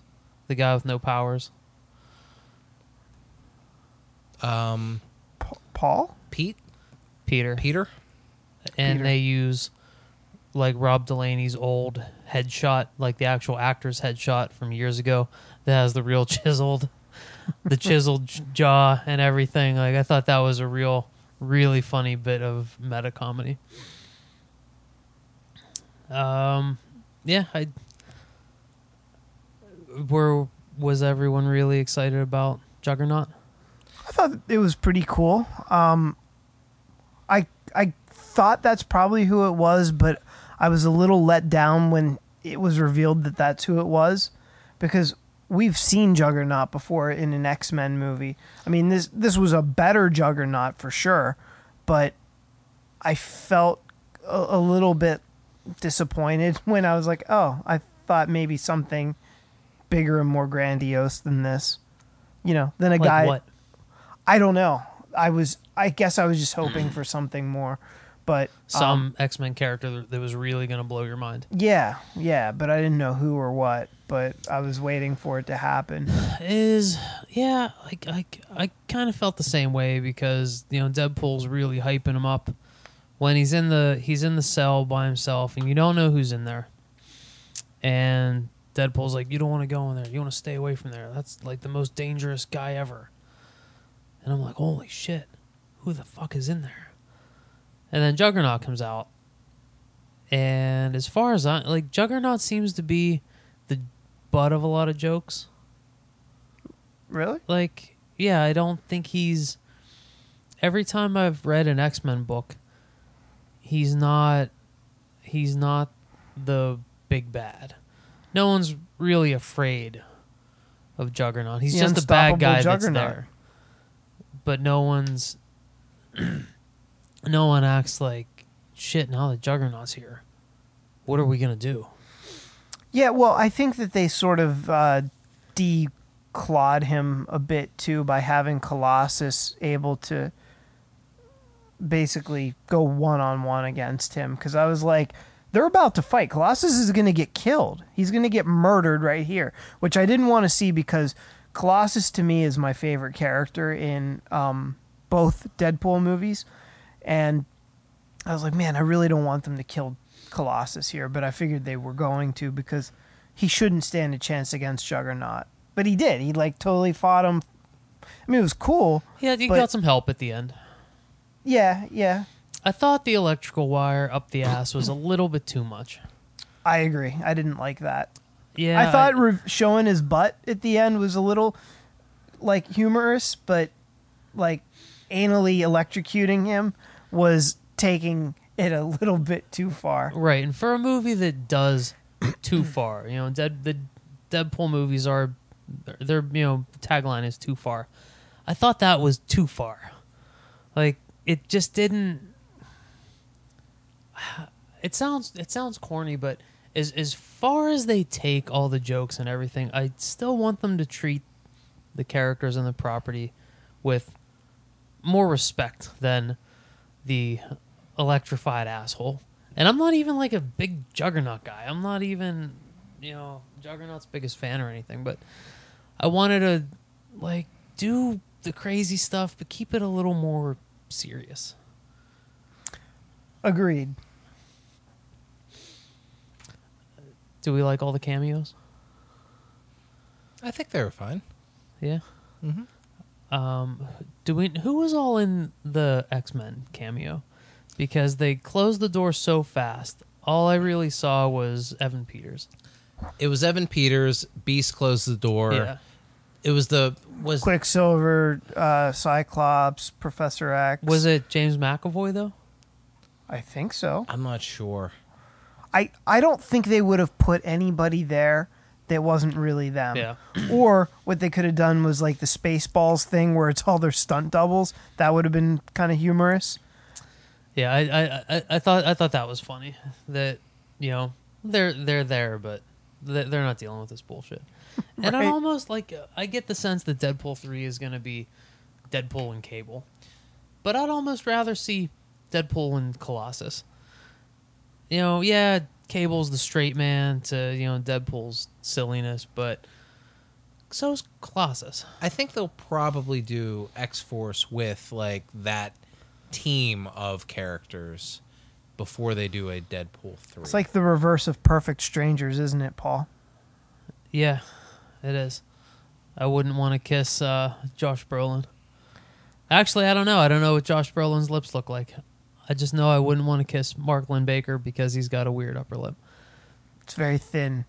the guy with no powers. Um, P- Paul. Pete, Peter. Peter, and Peter. they use like Rob Delaney's old headshot, like the actual actor's headshot from years ago, that has the real chiseled, the chiseled j- jaw and everything. Like I thought that was a real, really funny bit of meta comedy. Um, yeah, I. Were was everyone really excited about Juggernaut? I thought it was pretty cool. Um, I I thought that's probably who it was, but I was a little let down when it was revealed that that's who it was, because we've seen Juggernaut before in an X Men movie. I mean this this was a better Juggernaut for sure, but I felt a, a little bit disappointed when I was like, oh, I thought maybe something bigger and more grandiose than this. You know, than a Like guy. what? I don't know. I was. I guess I was just hoping for something more, but Some um, X Men character that- that was really going to blow your mind. yeah, yeah. But I didn't know who or what. But I was waiting for it to happen. is yeah like I, I kind of felt the same way because you know Deadpool's really hyping him up when he's in the he's in the cell by himself and you don't know who's in there and Deadpool's like you don't want to go in there you want to stay away from there that's like the most dangerous guy ever and I'm like holy shit who the fuck is in there? And then Juggernaut comes out. And as far as I like Juggernaut seems to be the butt of a lot of jokes. Really? like yeah i don't think he's every time i've read an x-men book he's not he's not the big bad. No one's really afraid of juggernaut. He's The just a bad guy that's Juggernaut. there but no one's no one acts like shit now the juggernaut's here what are we gonna do Yeah. Well, I think that they sort of uh, declassified clawed him a bit too by having Colossus able to basically go one on one against him because I was like, they're about to fight. Colossus is going to get killed. He's going to get murdered right here, which I didn't want to see because Colossus to me is my favorite character in um, both Deadpool movies, and I was like, man, I really don't want them to kill Colossus here, but I figured they were going to because he shouldn't stand a chance against Juggernaut. But he did. He like totally fought him. I mean, it was cool. Yeah, he But- got some help at the end. Yeah, yeah. I thought the electrical wire up the ass was a little bit too much. I agree. I didn't like that. Yeah, I thought re- showing his butt at the end was a little like humorous, but like anally electrocuting him was taking it a little bit too far. right, and for a movie that does too far, you know, Dead the Deadpool movies are they're you know tagline is too far. I thought that was too far. Like it just didn't. It sounds it sounds corny, but as as far as they take all the jokes and everything, I still want them to treat the characters and the property with more respect than the electrified asshole. And I'm not even like a big Juggernaut guy. I'm not even, you know, Juggernaut's biggest fan or anything, but I wanted to like do the crazy stuff but keep it a little more serious. Agreed. Do we like all the cameos? I think they were fine. Yeah. Um, do we? Who was all in the X Men cameo? Because they closed the door so fast. All I really saw was Evan Peters. It was Evan Peters. Beast closed the door. yeah. It was the was Quicksilver, uh, Cyclops, Professor X. Was it James McAvoy though? I think so. I'm not sure. I I don't think they would have put anybody there that wasn't really them. Yeah. Or what they could have done was like the Spaceballs thing where it's all their stunt doubles. That would have been kind of humorous. Yeah, I, I, I, I thought I thought that was funny. That you know they're they're there, but they- they're not dealing with this bullshit. And I Right. almost like I get the sense that Deadpool three is going to be Deadpool and Cable, but I'd almost rather see Deadpool and Colossus. You know, yeah, Cable's the straight man to you know Deadpool's silliness, but so's Colossus. I think they'll probably do X Force with like that team of characters before they do a Deadpool three. It's like the reverse of Perfect Strangers, isn't it, Paul? Yeah, it is. I wouldn't want to kiss uh, Josh Brolin. Actually, I don't know. I don't know what Josh Brolin's lips look like. I just know I wouldn't want to kiss Mark Linn-Baker because he's got a weird upper lip. It's very thin.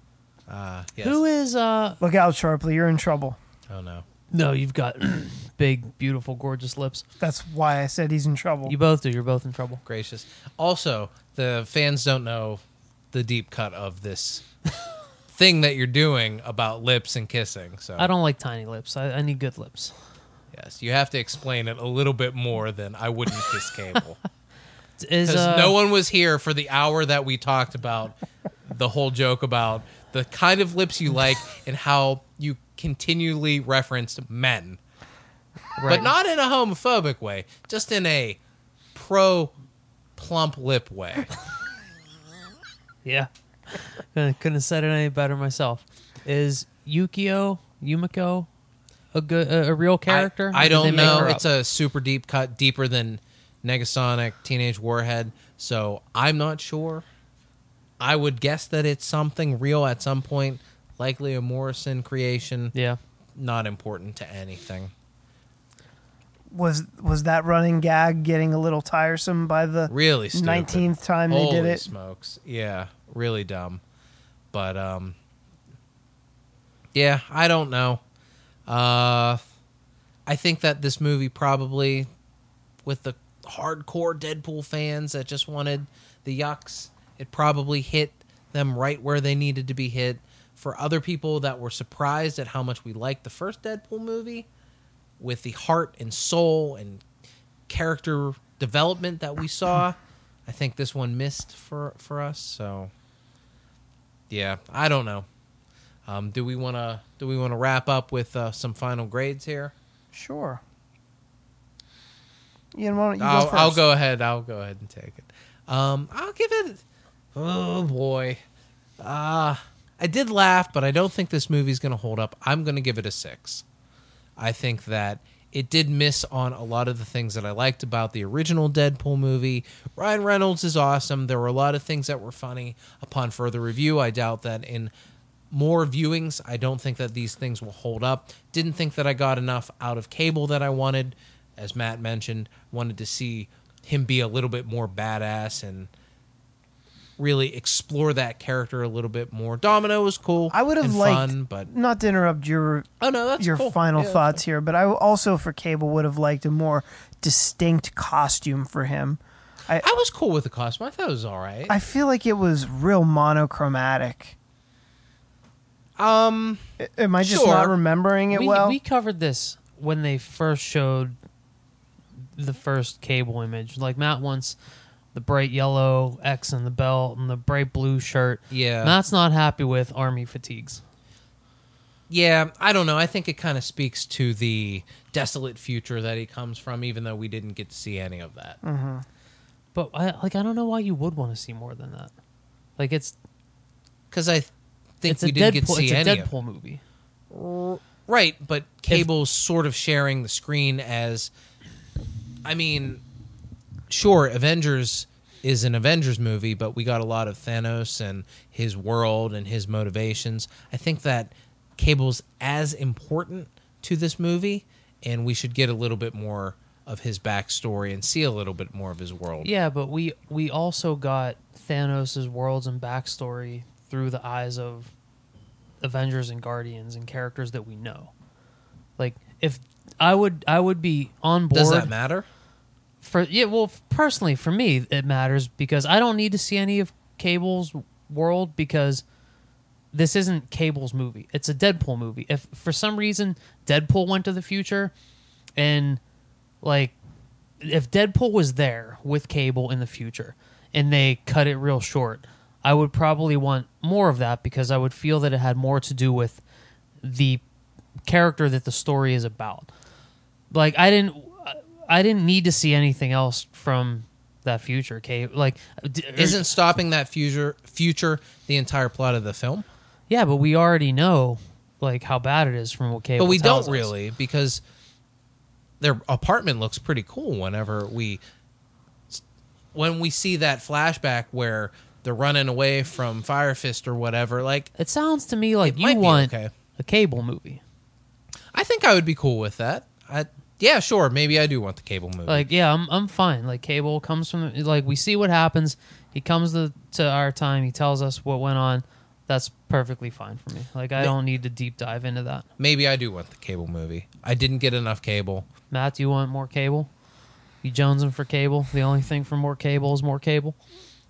uh, yes. Who is uh Look out, Sharpley. You're in trouble. Oh no. No, you've got big, beautiful, gorgeous lips. That's why I said he's in trouble. You both do. You're both in trouble. Gracious. Also, the fans don't know the deep cut of this thing that you're doing about lips and kissing. So I don't like tiny lips. I, I need good lips. yes, you have to explain it a little bit more than I wouldn't kiss cable. Is Because uh, no one was here for the hour that we talked about the whole joke about the kind of lips you like and how you continually referenced men. right. But not in a homophobic way, just in a pro plump lip way. Yeah. couldn't couldn't have said it any better myself. Is Yukio Yumiko a good a, a real character? I, I Or did they don't know. It's a super deep cut, deeper than Negasonic Teenage Warhead. So I'm not sure. I would guess that it's something real at some point, likely a Morrison creation. yeah. Not important to anything. was was that running gag getting a little tiresome by the Really nineteenth time they did it? smokes. Yeah, really dumb. But um yeah, I don't know. Uh I think that this movie probably with the hardcore Deadpool fans that just wanted the yucks, it probably hit them right where they needed to be hit. For other people that were surprised at how much we liked the first Deadpool movie, with the heart and soul and character development that we saw, I think this one missed for for us. So, yeah, I don't know. Um, do we want to do we want to wrap up with uh, some final grades here? Sure. Ian, why don't you I'll, first? I'll go ahead. I'll go ahead and take it. Um, I'll give it. Oh boy, uh, I did laugh, but I don't think this movie's going to hold up. I'm going to give it a six. I think that it did miss on a lot of the things that I liked about the original Deadpool movie. Ryan Reynolds is awesome. There were a lot of things that were funny. Upon further review, I doubt that in more viewings, I don't think that these things will hold up. Didn't think that I got enough out of Cable that I wanted. As Matt mentioned, wanted to see him be a little bit more badass and really explore that character a little bit more. Domino was cool. I would have and liked fun, but not to interrupt your oh no, that's your cool. final Yeah, thoughts here, but I also for Cable would have liked a more distinct costume for him. I I was cool with the costume. I thought it was all right. I feel like it was real monochromatic. um, Am I just Sure. not remembering it we, well? we covered this when they first showed the first cable image. Like Matt wants the bright yellow X in the belt and the bright blue shirt. yeah, Matt's not happy with army fatigues. yeah. I don't know. I think it kind of speaks to the desolate future that he comes from, even though we didn't get to see any of that. Mm-hmm. But I like I don't know why you would want to see more than that. Like it's Because I think we didn't Deadpool get to see it's a any of Deadpool movie. Right, but Cable's sort of sharing the screen as I mean, sure, Avengers is an Avengers movie, but we got a lot of Thanos and his world and his motivations. I think that Cable's as important to this movie and we should get a little bit more of his backstory and see a little bit more of his world. Yeah, but we we also got Thanos' worlds and backstory through the eyes of Avengers and Guardians and characters that we know. Like if I would I would be on board Does that matter? For yeah, well personally for me it matters because I don't need to see any of Cable's world because this isn't Cable's movie. It's a Deadpool movie. If for some reason Deadpool went to the future and like if Deadpool was there with Cable in the future and they cut it real short, I would probably want more of that because I would feel that it had more to do with the character that the story is about. Like I didn't I didn't need to see anything else from that future. Okay, like d- Isn't stopping that future future the entire plot of the film? yeah, but we already know like how bad it is from what Cable. but we tells don't us. really because their apartment looks pretty cool whenever we when we see that flashback where they're running away from Fire Fist or whatever like It sounds to me like you be want okay. a Cable movie. I think I would be cool with that I, yeah sure maybe I do want the cable movie Like yeah, I'm I'm fine. Like Cable comes from like we see what happens. He comes to to our time. He tells us what went on. That's perfectly fine for me. Like I Ma- don't need to deep dive into that. maybe I do want the cable movie I didn't get enough cable Matt, do you want more Cable? You jonesing for Cable? The only thing for more Cable is more Cable.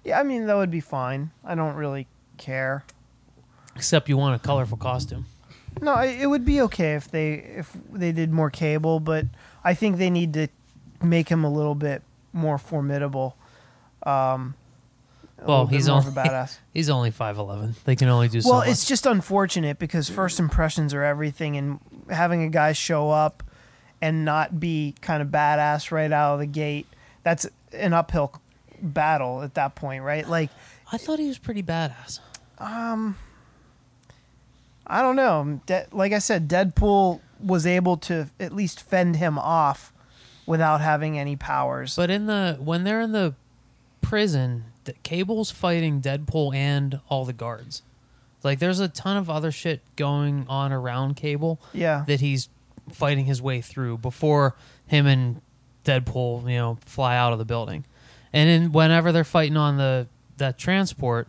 yeah, I mean that would be fine. I don't really care. Except you want a colorful costume. No, it would be okay if they if they did more Cable, but I think they need to make him a little bit more formidable. Um, Well, he's only badass. he's only five eleven. They can only do so well, much. it's just unfortunate because first impressions are everything, and having a guy show up and not be kind of badass right out of the gate, that's an uphill battle at that point, right? Like, I thought he was pretty badass. I don't know. De- like I said, Deadpool was able to at least fend him off without having any powers. But in the when they're in the prison, the Cable's fighting Deadpool and all the guards. Like there's a ton of other shit going on around Cable yeah, that he's fighting his way through before him and Deadpool, you know, fly out of the building. And then whenever they're fighting on the that transport,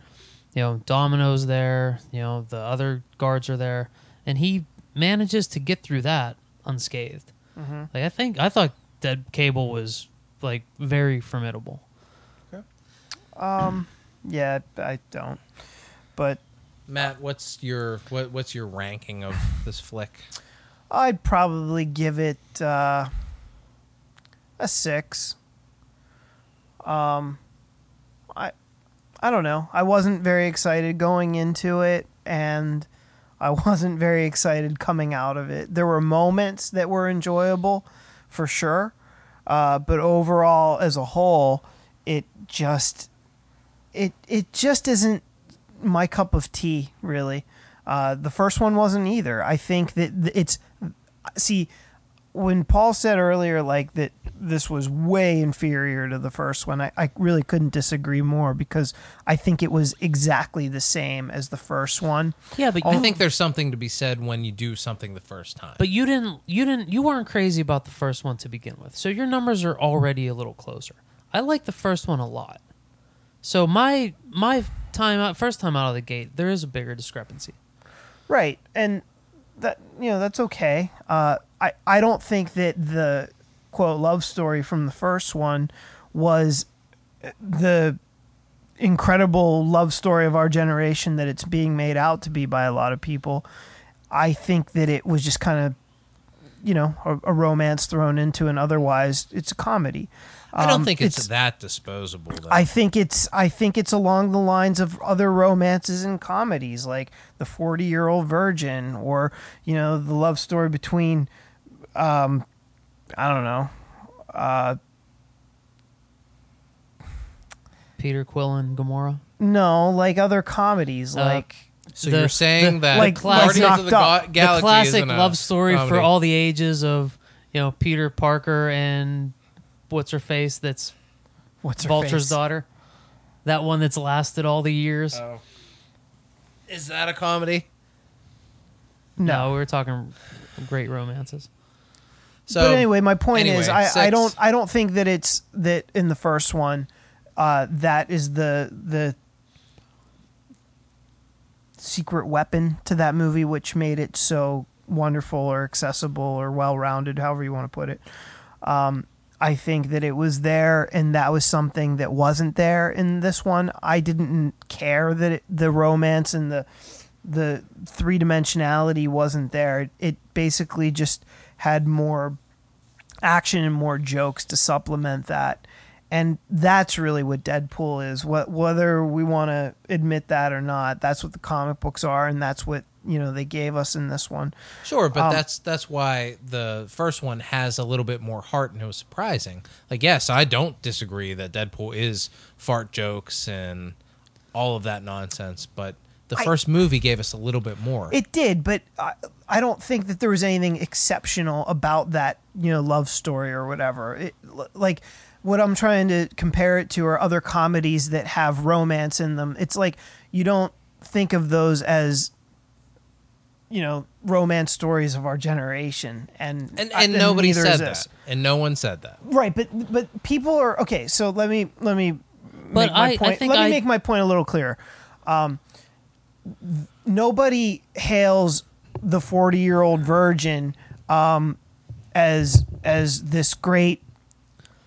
you know, Domino's there, you know, the other guards are there, and he manages to get through that unscathed. Like I think I thought Dead Cable was like very formidable. Okay. Um. yeah, I don't. But Matt what's your what, what's your ranking of this flick I'd probably give it uh, a six. Um, I don't know. I wasn't very excited going into it, and I wasn't very excited coming out of it. There were moments that were enjoyable, for sure, uh, but overall, as a whole, it just it it just isn't my cup of tea, really. Uh, the first one wasn't either. I think that it's see when Paul said earlier, like that this was way inferior to the first one. I, I really couldn't disagree more because I think it was exactly the same as the first one. Yeah, but I think there's something to be said when you do something the first time. but you didn't you didn't you weren't crazy about the first one to begin with. So your numbers are already a little closer. I like the first one a lot. So my my time out first time out of the gate, there is a bigger discrepancy. Right, and that you know that's okay. Uh, I I don't think that the quote love story from the first one was the incredible love story of our generation that it's being made out to be by a lot of people. I think that it was just kind of you know a, a romance thrown into an otherwise it's a comedy. I don't Um, think it's, that disposable. Though. I think it's I think it's along the lines of other romances and comedies like The Forty Year Old Virgin or you know the love story between um I don't know uh Peter Quill and Gamora. no like other comedies Uh, like so the- you're saying the- that like- Guardians like of the Knocked Ga- Galaxy the classic isn't a love story for all the ages of you know Peter Parker and what's her face that's what's her Vulture's face? daughter. That one that's lasted all the years. Oh. Is that a comedy? no. No. we were talking great romances. So but anyway, my point anyway, is, I, I don't, I don't think that it's that in the first one, uh, that is the the secret weapon to that movie, which made it so wonderful or accessible or well rounded, however you want to put it. Um, I think that it was there, and that was something that wasn't there in this one. I didn't care that it, the romance and the the three dimensionality wasn't there. It, it basically just had more action and more jokes to supplement that. And that's really what Deadpool is. What whether we want to admit that or not, that's what the comic books are, and that's what you know they gave us in this one. Sure, but Um, that's that's why the first one has a little bit more heart and it was surprising. Like, yes, I don't disagree that Deadpool is fart jokes and all of that nonsense, but the I- first movie gave us a little bit more. It did, but I, I don't think that there was anything exceptional about that, you know, love story or whatever. It, like what I'm trying to compare it to are other comedies that have romance in them. It's like you don't think of those as you know, romance stories of our generation and and I- and nobody said that. this. And no one said that. Right, but but people are okay. So let me let me But make my I- I point. think let me I- make my point a little clearer. Um, th- nobody hails the forty-year-old virgin um, as as this great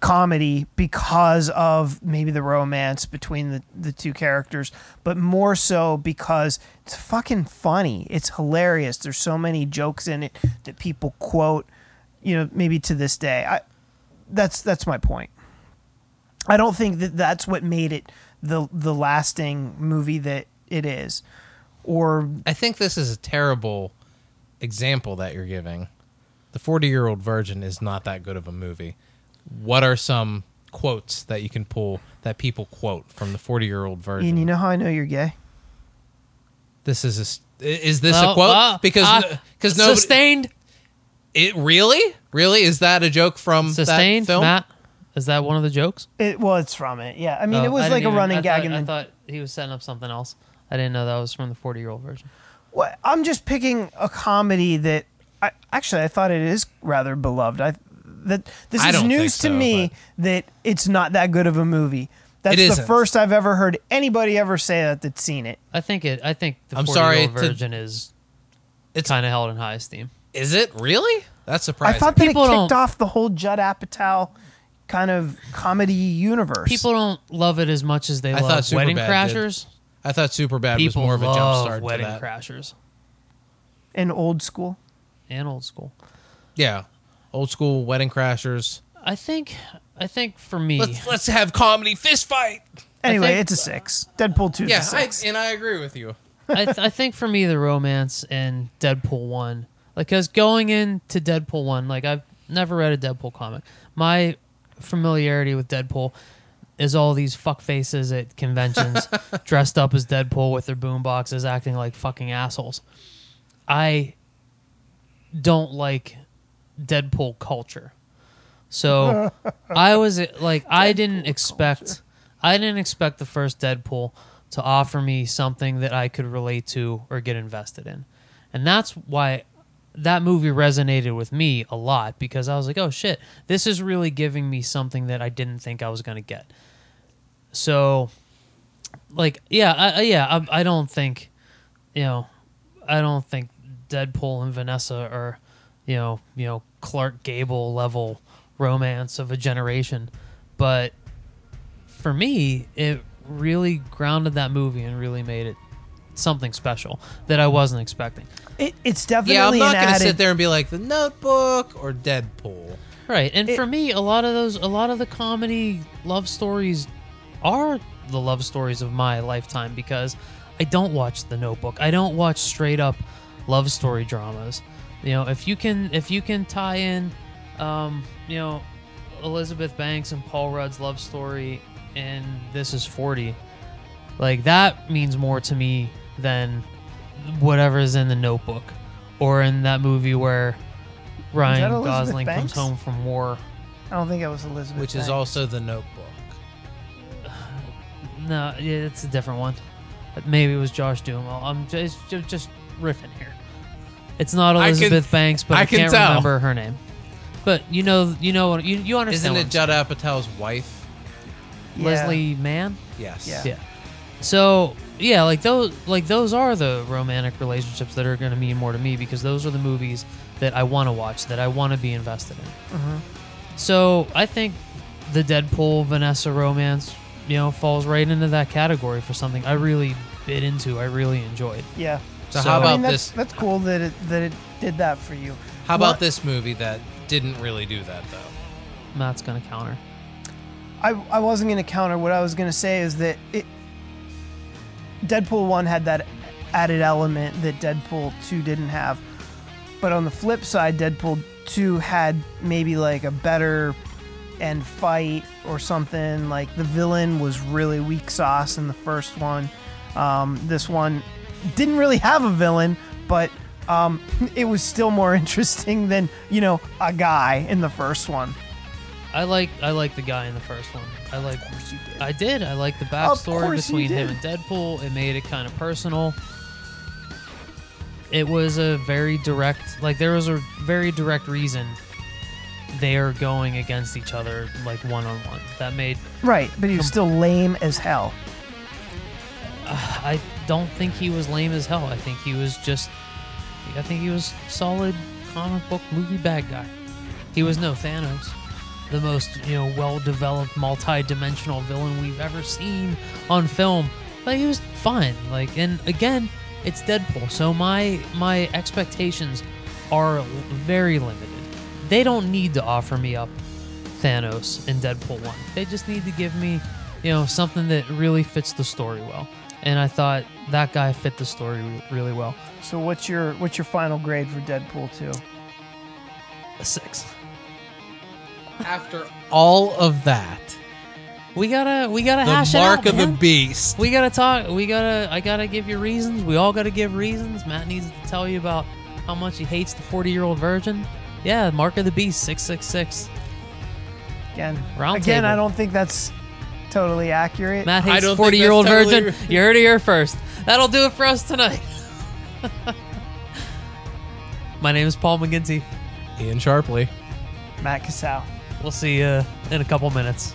comedy because of maybe the romance between the, the two characters, but more so because it's fucking funny. It's hilarious. There's so many jokes in it that people quote, you know, maybe to this day. I that's that's my point. I don't think that that's what made it the the lasting movie that it is. Or I think this is a terrible example that you're giving. The 40 year old virgin is not that good of a movie. What are some quotes that you can pull that people quote from the 40 year old virgin? Ian, you know how I know you're gay? this is a, s- is this Oh, a quote? uh, because uh, because nobody sustained, it really really is that a joke from sustained. that film? Matt, is that one of the jokes? It well, it's from it. Yeah, I mean, Oh, it was like didn't a even- running I gag. Thought, in I thought he was setting up something else. I didn't know that was from the forty-year-old virgin. Well, I'm just picking a comedy that I actually I thought it is rather beloved. I that this I is news think to so, me that it's not that good of a movie. That's It the isn't. first I've ever heard anybody ever say that that's seen it. I think it. I think the I'm sorry forty-year-old to- virgin is It's- kind of held in high esteem. Is it really? That's surprising. I thought that People it kicked don't- off the whole Judd Apatow kind of comedy universe. People don't love it as much as they I love thought Wedding Crashers. did. Crashers. I thought Superbad was more of a jump love start to Wedding that. Crashers and old school. and Old School. Yeah, old school Wedding Crashers. I think. I think for me, Let's let's have comedy fist fight. Anyway, think- it's a six. Deadpool two is Yeah, a I, six. and I agree with you. I, th- I think for me the romance in Deadpool one, like, cause going into Deadpool one, like I've never read a Deadpool comic. My familiarity with Deadpool is all these fuck faces at conventions dressed up as Deadpool with their boom boxes, acting like fucking assholes. I don't like Deadpool culture. So I was like I didn't expect I didn't expect the first Deadpool to offer me something that I could relate to or get invested in. And that's why that movie resonated with me a lot because I was like, "Oh shit, this is really giving me something that I didn't think I was going to get." So like yeah, I, yeah, I, I don't think you know, I don't think Deadpool and Vanessa are, you know, you know Clark Gable level romance of a generation, but for me, it really grounded that movie and really made it something special that I wasn't expecting. It, it's definitely Yeah, I'm not an going to added. sit there and be like the Notebook or Deadpool. Right, and It- for me, a lot of those, a lot of the comedy love stories are the love stories of my lifetime because I don't watch The Notebook. I don't watch straight up love story dramas. You know, if you can, if you can tie in, um, you know, Elizabeth Banks and Paul Rudd's love story in This Is Forty, like that means more to me than whatever is in The Notebook or in that movie where Ryan Gosling Banks? comes home from war. I don't think it was Elizabeth. which is Banks. also the Notebook. No, yeah, it's a different one. Maybe it was Josh Duhamel. I'm just just, just riffing here. It's not I can- Elizabeth Banks, but I, I can can't tell. remember her name. But you know, you know, you you understand. Isn't it what I'm Judd Apatow's wife? Yeah. Leslie Mann? Yes. Yeah. Yeah. So yeah, like those, like those are the romantic relationships that are going to mean more to me because those are the movies that I want to watch, that I want to be invested in. Mhm. So I think the Deadpool Vanessa romance, you know, falls right into that category for something I really bit into. I really enjoyed. Yeah. So, So- how I about mean, that's, this? That's cool that it that it did that for you. How about What- this movie that didn't really do that though? Matt's gonna counter. I, I wasn't going to counter. What I was going to say is that it, Deadpool 1 had that added element that Deadpool 2 didn't have. But on the flip side, Deadpool 2 had maybe like a better end fight or something. Like the villain was really weak sauce in the first one. Um, this one didn't really have a villain, but um, it was still more interesting than, you know, a guy in the first one. I like I like the guy in the first one. I like Of course you did. I did. I like the backstory between him and Deadpool. It made it kind of personal. It was a very direct, like there was a very direct reason they are going against each other, like one on one. That made Right, but he was still lame as hell. I don't think he was lame as hell. I think he was just, I think he was solid comic book movie bad guy. He was no Thanos, the most you know well-developed, multi-dimensional villain we've ever seen on film. But he was fine. Like, and again, it's Deadpool, so my my expectations are very limited. They don't need to offer me up Thanos in Deadpool 1. They just need to give me, you know, something that really fits the story well. And I thought that guy fit the story really well. So what's your what's your final grade for Deadpool 2? A six. After all of that, We gotta, we gotta the hash it mark out, of the beast. We gotta talk. We gotta. I gotta give you reasons. We all gotta give reasons. Matt needs to tell you about how much he hates the forty-year-old virgin. Yeah, mark of the beast, six six six. Again, Round again, table. I don't think that's totally accurate. Matt hates don't forty-year-old totally virgin. You heard it here first. That'll do it for us tonight. My name is Paul McGinty. Ian Sharpley. Matt Casal. We'll see you in a couple minutes.